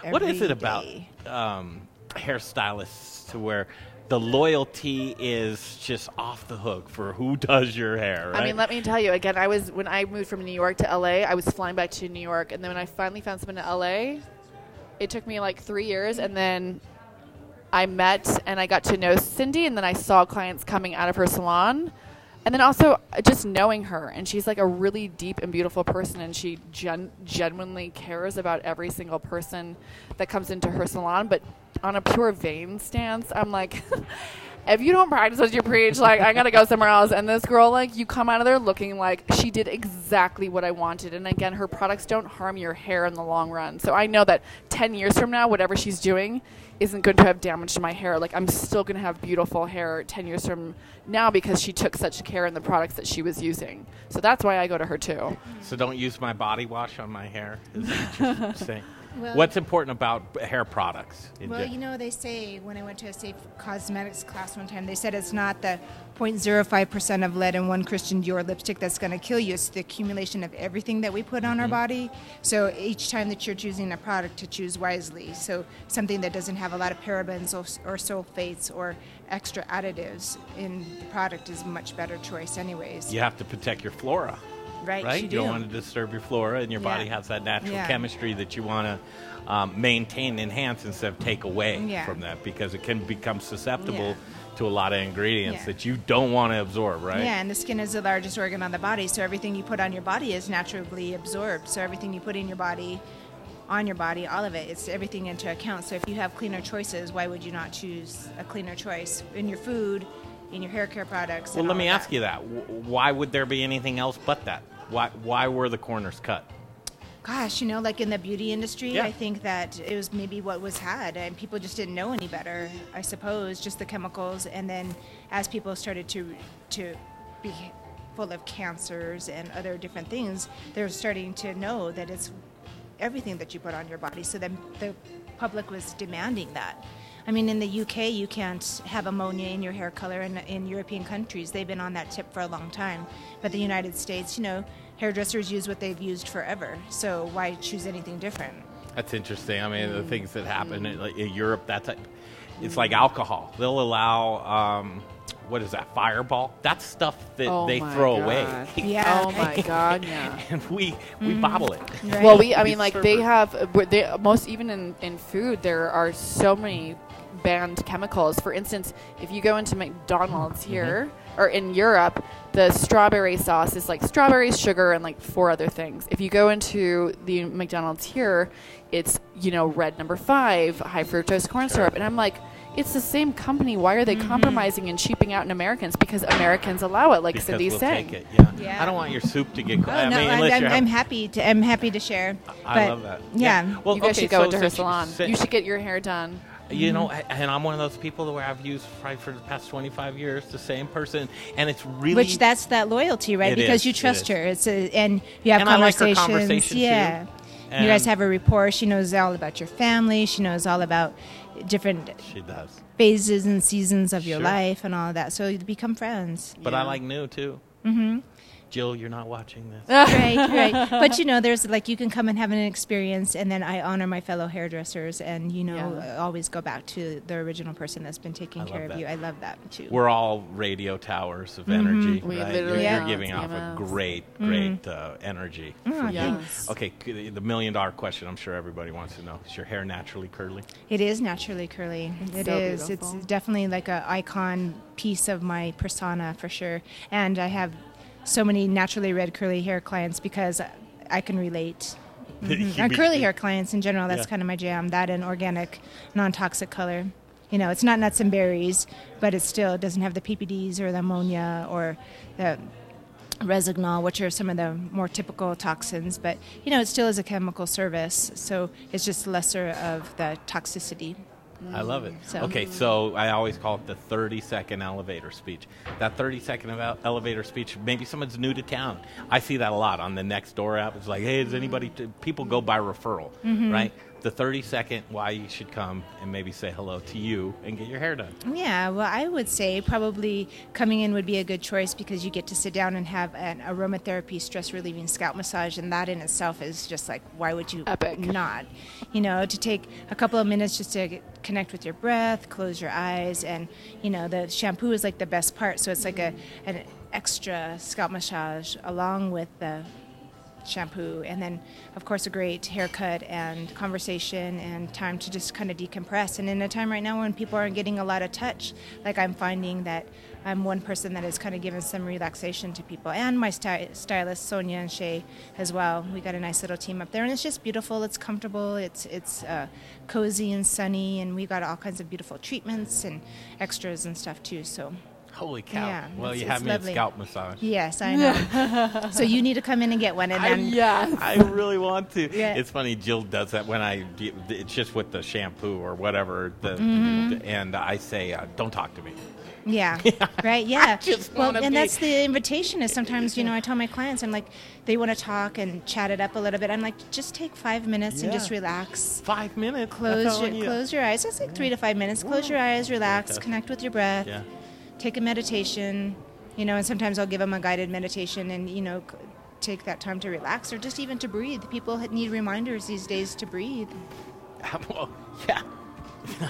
Wow. What is every it about um, hairstylists to where the loyalty is just off the hook for who does your hair? Right? I mean, let me tell you again. I was when I moved from New York to LA. I was flying back to New York, and then when I finally found someone in LA, it took me like three years, and then I met and I got to know Cindy, and then I saw clients coming out of her salon, and then also uh, just knowing her, and she's like a really deep and beautiful person, and she gen- genuinely cares about every single person that comes into her salon. But on a pure vain stance, I'm like. If you don't practice what you preach, like I gotta go somewhere else. And this girl, like, you come out of there looking like she did exactly what I wanted. And again, her products don't harm your hair in the long run. So I know that ten years from now, whatever she's doing isn't going to have damaged my hair. Like I'm still gonna have beautiful hair ten years from now because she took such care in the products that she was using. So that's why I go to her too. so don't use my body wash on my hair. Is what you're saying? Well- What's important about hair products? Well, gen- you know, they say when I went to a safe cosmetics class one time, they said it's not the 0.05% of lead in one Christian Dior lipstick that's going to kill you. It's the accumulation of everything that we put on our Mhm. body. So each time that you're choosing a product, to choose wisely. So something that doesn't have a lot of parabens or, or sulfates or extra additives in the product is a much better choice, anyways. you have to protect your flora. Right, you don't do. want to disturb your flora, and your Yeah. body has that natural Yeah. chemistry that you want to um, maintain, enhance instead of take away Yeah. from that because it can become susceptible to a lot of ingredients Yeah. that you don't want to absorb, right? Yeah, and the skin is the largest organ on the body, so everything you put on your body is naturally absorbed. So everything you put in your body, on your body, all of it, it's everything into account. So if you have cleaner choices, why would you not choose a cleaner choice in your food, in your hair care products? Well, let me ask you that: Why would there be anything else but that? Why why were the corners cut? Gosh, you know, like in the beauty industry, Yeah. I think that it was maybe what was had, and people just didn't know any better. I suppose just the chemicals, and then as people started to to be full of cancers and other different things, they're starting to know that it's everything that you put on your body. So then the public was demanding that. I mean, in the UK, you can't have ammonia in your hair color. In, in European countries, they've been on that tip for a long time. But the United States, you know, hairdressers use what they've used forever. So why choose anything different? That's interesting. I mean, the Mm. things that happen in, like, in Europe, that's a, it's like alcohol. They'll allow um, what is that? Fireball. That's stuff that Oh they throw God. away. Yeah. Oh my God, yeah. and we we Mhm. bottle it. Well, we, I mean, like they have, uh, they, most even in, in food, there are so many banned chemicals. For instance, if you go into McDonald's mm-hmm. here or in Europe, the strawberry sauce is like strawberries, sugar, and like four other things. If you go into the McDonald's here, it's, you know, red number five, high fructose corn syrup. And I'm like, it's the same company. Why are they mm-hmm. compromising and cheaping out in Americans? Because Americans allow it, like because Cindy's we'll saying. take it. Yeah. Yeah. I don't want your soup to get. Oh, I no, mean, I'm, I'm, I'm happy to. I'm happy to share. I But, love that. Yeah. Well, you guys okay, should go so into her since salon. said- you should get your hair done. You know, Mhm. and I'm one of those people where I've used probably for the past 25 years the same person, and it's really Which that's that loyalty, right? Because is, you trust is. her. It's a, and you have And I like conversations. conversation, too. yeah. you guys have a rapport. She knows all about your family. She knows all about different she does. phases and seasons of your Sure. life and all of that. So you become friends. But I like new too. Mm-hmm. Jill, you're not watching this. right, right. But you know, there's like you can come and have an experience, and then I honor my fellow hairdressers, and you know, Yeah. always go back to the original person that's been taking I care of that. you. I love that too. We're all radio towers of Mhm. energy, We right? literally you're, are. you're giving off a EMFs. great, great uh, energy. Oh, for you. thanks. Okay, the million dollar question. I'm sure everybody wants to know: Is your hair naturally curly? It is naturally curly. It so is. beautiful. It's definitely like a icon piece of my persona for sure. And I have so many naturally red curly hair clients because I can relate. Mhm. And curly hair clients in general, that's Yeah. kind of my jam. That and organic, non-toxic color. You know, it's not nuts and berries, but it still doesn't have the PPDs or the ammonia or the resorcinol, which are some of the more typical toxins. But you know, it still is a chemical service, so it's just lesser of the toxicity. I love it. So- Okay, so I always call it the 30 second elevator speech. That 30 second elevator speech, maybe someone's new to town. I see that a lot on the Nextdoor app. It's like, hey, is anybody, t-? people go by referral, Mhm. right? The 30 second why you should come and maybe say hello to you and get your hair done. Yeah, well, I would say probably coming in would be a good choice because you get to sit down and have an aromatherapy stress relieving scalp massage, and that in itself is just like, why would you Epic. not? You know, to take a couple of minutes just to get, connect with your breath, close your eyes, and you know, the shampoo is like the best part, so it's like a an extra scalp massage along with the shampoo and then of course a great haircut and conversation and time to just kind of decompress. And in a time right now when people aren't getting a lot of touch like i'm finding that i'm one person that has kind of given some relaxation to people. And my sty- stylist sonia and shay as well. We got a nice little team up there and it's just beautiful. It's comfortable. It's it's uh, cozy and sunny and we got all kinds of beautiful treatments and extras and stuff too. So Holy cow. Yeah, well, it's- you it's have me lovely. at scalp massage. yes i know so you need to come in and get one and I, then I really want to. Yeah. It's funny. Jill does that when I. It's just with the shampoo or whatever. The, Mhm. and I say, uh, "Don't talk to me." Yeah. Right. Yeah. well, and be- that's the invitation. Is sometimes you know I tell my clients I'm like they want to talk and chat it up a little bit. I'm like just take five minutes and just relax. Five minutes. Close your you- close your eyes. It's like three to five minutes. Close your eyes, relax, connect with your breath. Yeah. Take a meditation. You know, and sometimes I'll give them a guided meditation and you know. Take that time to relax, or just even to breathe. People need reminders these days to breathe. well, yeah.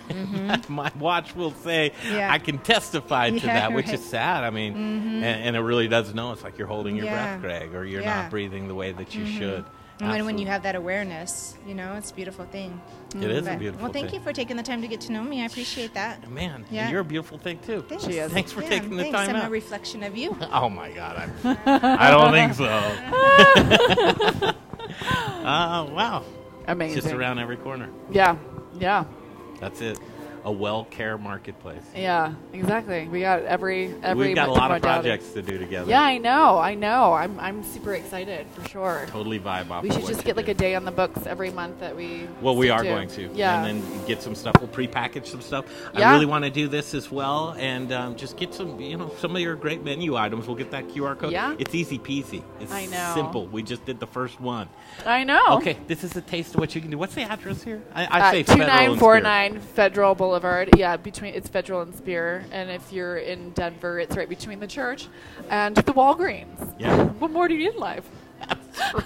Mm-hmm. My watch will say, Yeah. I can testify to Yeah, that, which right. is sad. I mean, Mhm. and, and it really does know it's like you're holding your Yeah. breath, Greg, or you're not breathing the way that you Mhm. should. And when, when you have that awareness, you know, it's a beautiful thing. It is a But- beautiful Well, thank thing. you for taking the time to get to know me. I appreciate that. Man, Yeah. you're a beautiful thing too. Thanks. Thanks for Yeah, taking the thanks. time I'm out. a reflection of you. Oh my God, I'm, I don't think so. uh, wow, Amazing. Just around every corner. Yeah, yeah, That's it. A Wellcare marketplace. yeah. Exactly. We got every every. We've got a lot of projects to do together. Yeah, I know. I know. I'm I'm super excited for sure. Totally vibe off. We should just get like do. a day on the books every month that we. Well, we are going to. Yeah. And then get some stuff. We'll prepackage some stuff. Yeah. I really want to do this as well, and um, just get some, you know, some of your great menu items. We'll get that QR code. Yeah. It's easy peasy. It's I know. simple. We just did the first one. I know. Okay, this is a taste of what you can do. What's the address here? I, I Uh, say two nine four nine Federal Boulevard. Yeah, between it's Federal and Speer, and if you're in Denver, it's right between the church and the Walgreens. Yeah. What more do you need in life?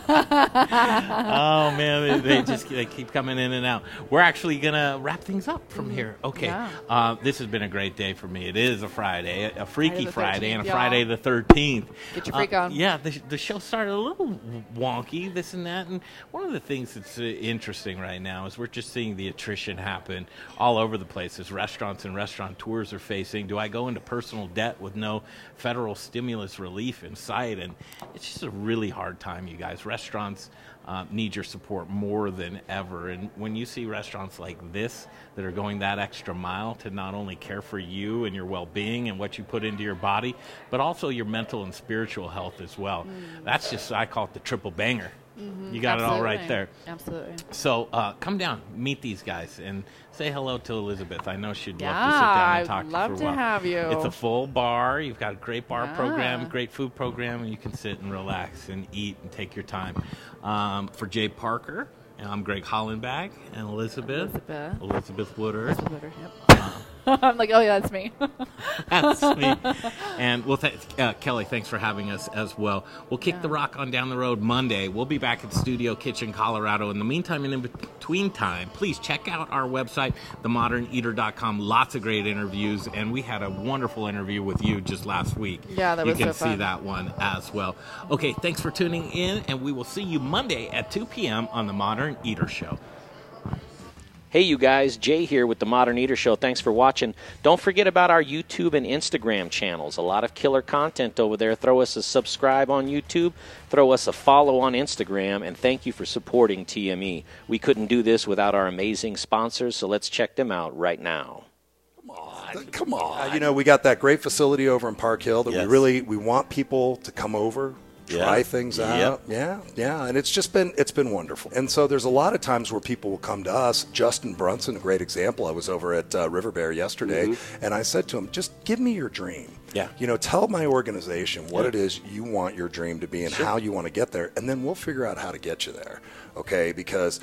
Oh man, they, they just they keep coming in and out. We're actually gonna wrap things up from here. Okay, Yeah. uh, this has been a great day for me. It is a Friday, a, freaky the Friday, and a 13th, Friday the thirteenth. Get your freak on. Yeah, the, the show started a little wonky, this and that, and one of the things that's uh, interesting right now is we're just seeing the attrition happen all over the place as restaurants and restaurateurs are facing. Do I go into personal debt with no federal stimulus relief in sight? And it's just a really hard time, you guys. Restaurants uh, need your support more than ever. And when you see restaurants like this that are going that extra mile to not only care for you and your well being and what you put into your body, but also your mental and spiritual health as well, that's just, I call it the triple banger. Mhm, You got it all right there. Absolutely. So uh, come down, meet these guys, and say hello to Elizabeth. I know she'd Yeah, love to sit down and I'd talk to love you for to a while. have you. It's a full bar. You've got a great bar Yeah. program, great food program, and you can sit and relax and eat and take your time. Um, for Jay Parker, I'm Greg Hollenbach and Elizabeth. Elizabeth. Elizabeth Woodard. Elizabeth Woodard, yep. I'm like, oh yeah, that's me. That's me. And well, th- uh, Kelly, thanks for having us as well. We'll kick the rock on down the road Monday. We'll be back at Studio Kitchen, Colorado. In the meantime and in between time, please check out our website, themoderneater.com. Lots of great interviews, and we had a wonderful interview with you just last week. Yeah, that you was You can so see that one as well. Okay, thanks for tuning in, and we will see you Monday at 2 p.m. on the Modern Eater Show. Hey, you guys, Jay here with the Modern Eater Show. Thanks for watching. Don't forget about our YouTube and Instagram channels. A lot of killer content over there. Throw us a subscribe on YouTube, throw us a follow on Instagram, and thank you for supporting TME. We couldn't do this without our amazing sponsors, so let's check them out right now. Come on. Come on. Uh, you know, we got that great facility over in Park Hill that Yes. we really we want people to come over, try Yeah. things Yep. out. Yeah, yeah, and it's just been it's been wonderful. And so there's a lot of times where people will come to us. Justin Brunson, a great example. I was over at uh, River Bear yesterday, and I said to him, "Just give me your dream." Yeah. You know, tell my organization what Yeah. it is you want your dream to be and Sure. how you want to get there, and then we'll figure out how to get you there. Okay? Because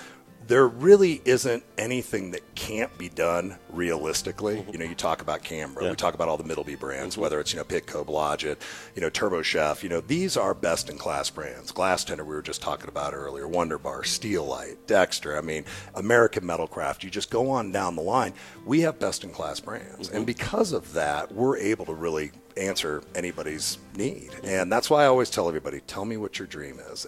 there really isn't anything that can't be done realistically. Mm-hmm. You know, you talk about Canberra, Yeah. we talk about all the Middleby brands, mm-hmm. whether it's, you know, Pitco, Blodgett, you know, TurboChef, you know, these are best in class brands. Glastender, we were just talking about earlier, Wunder-Bar, Steel Light, Dexter, I mean, American Metalcraft, you just go on down the line. We have best in class brands. And mm-hmm. because of that, we're able to really answer anybody's need. And that's why I always tell everybody, tell me what your dream is.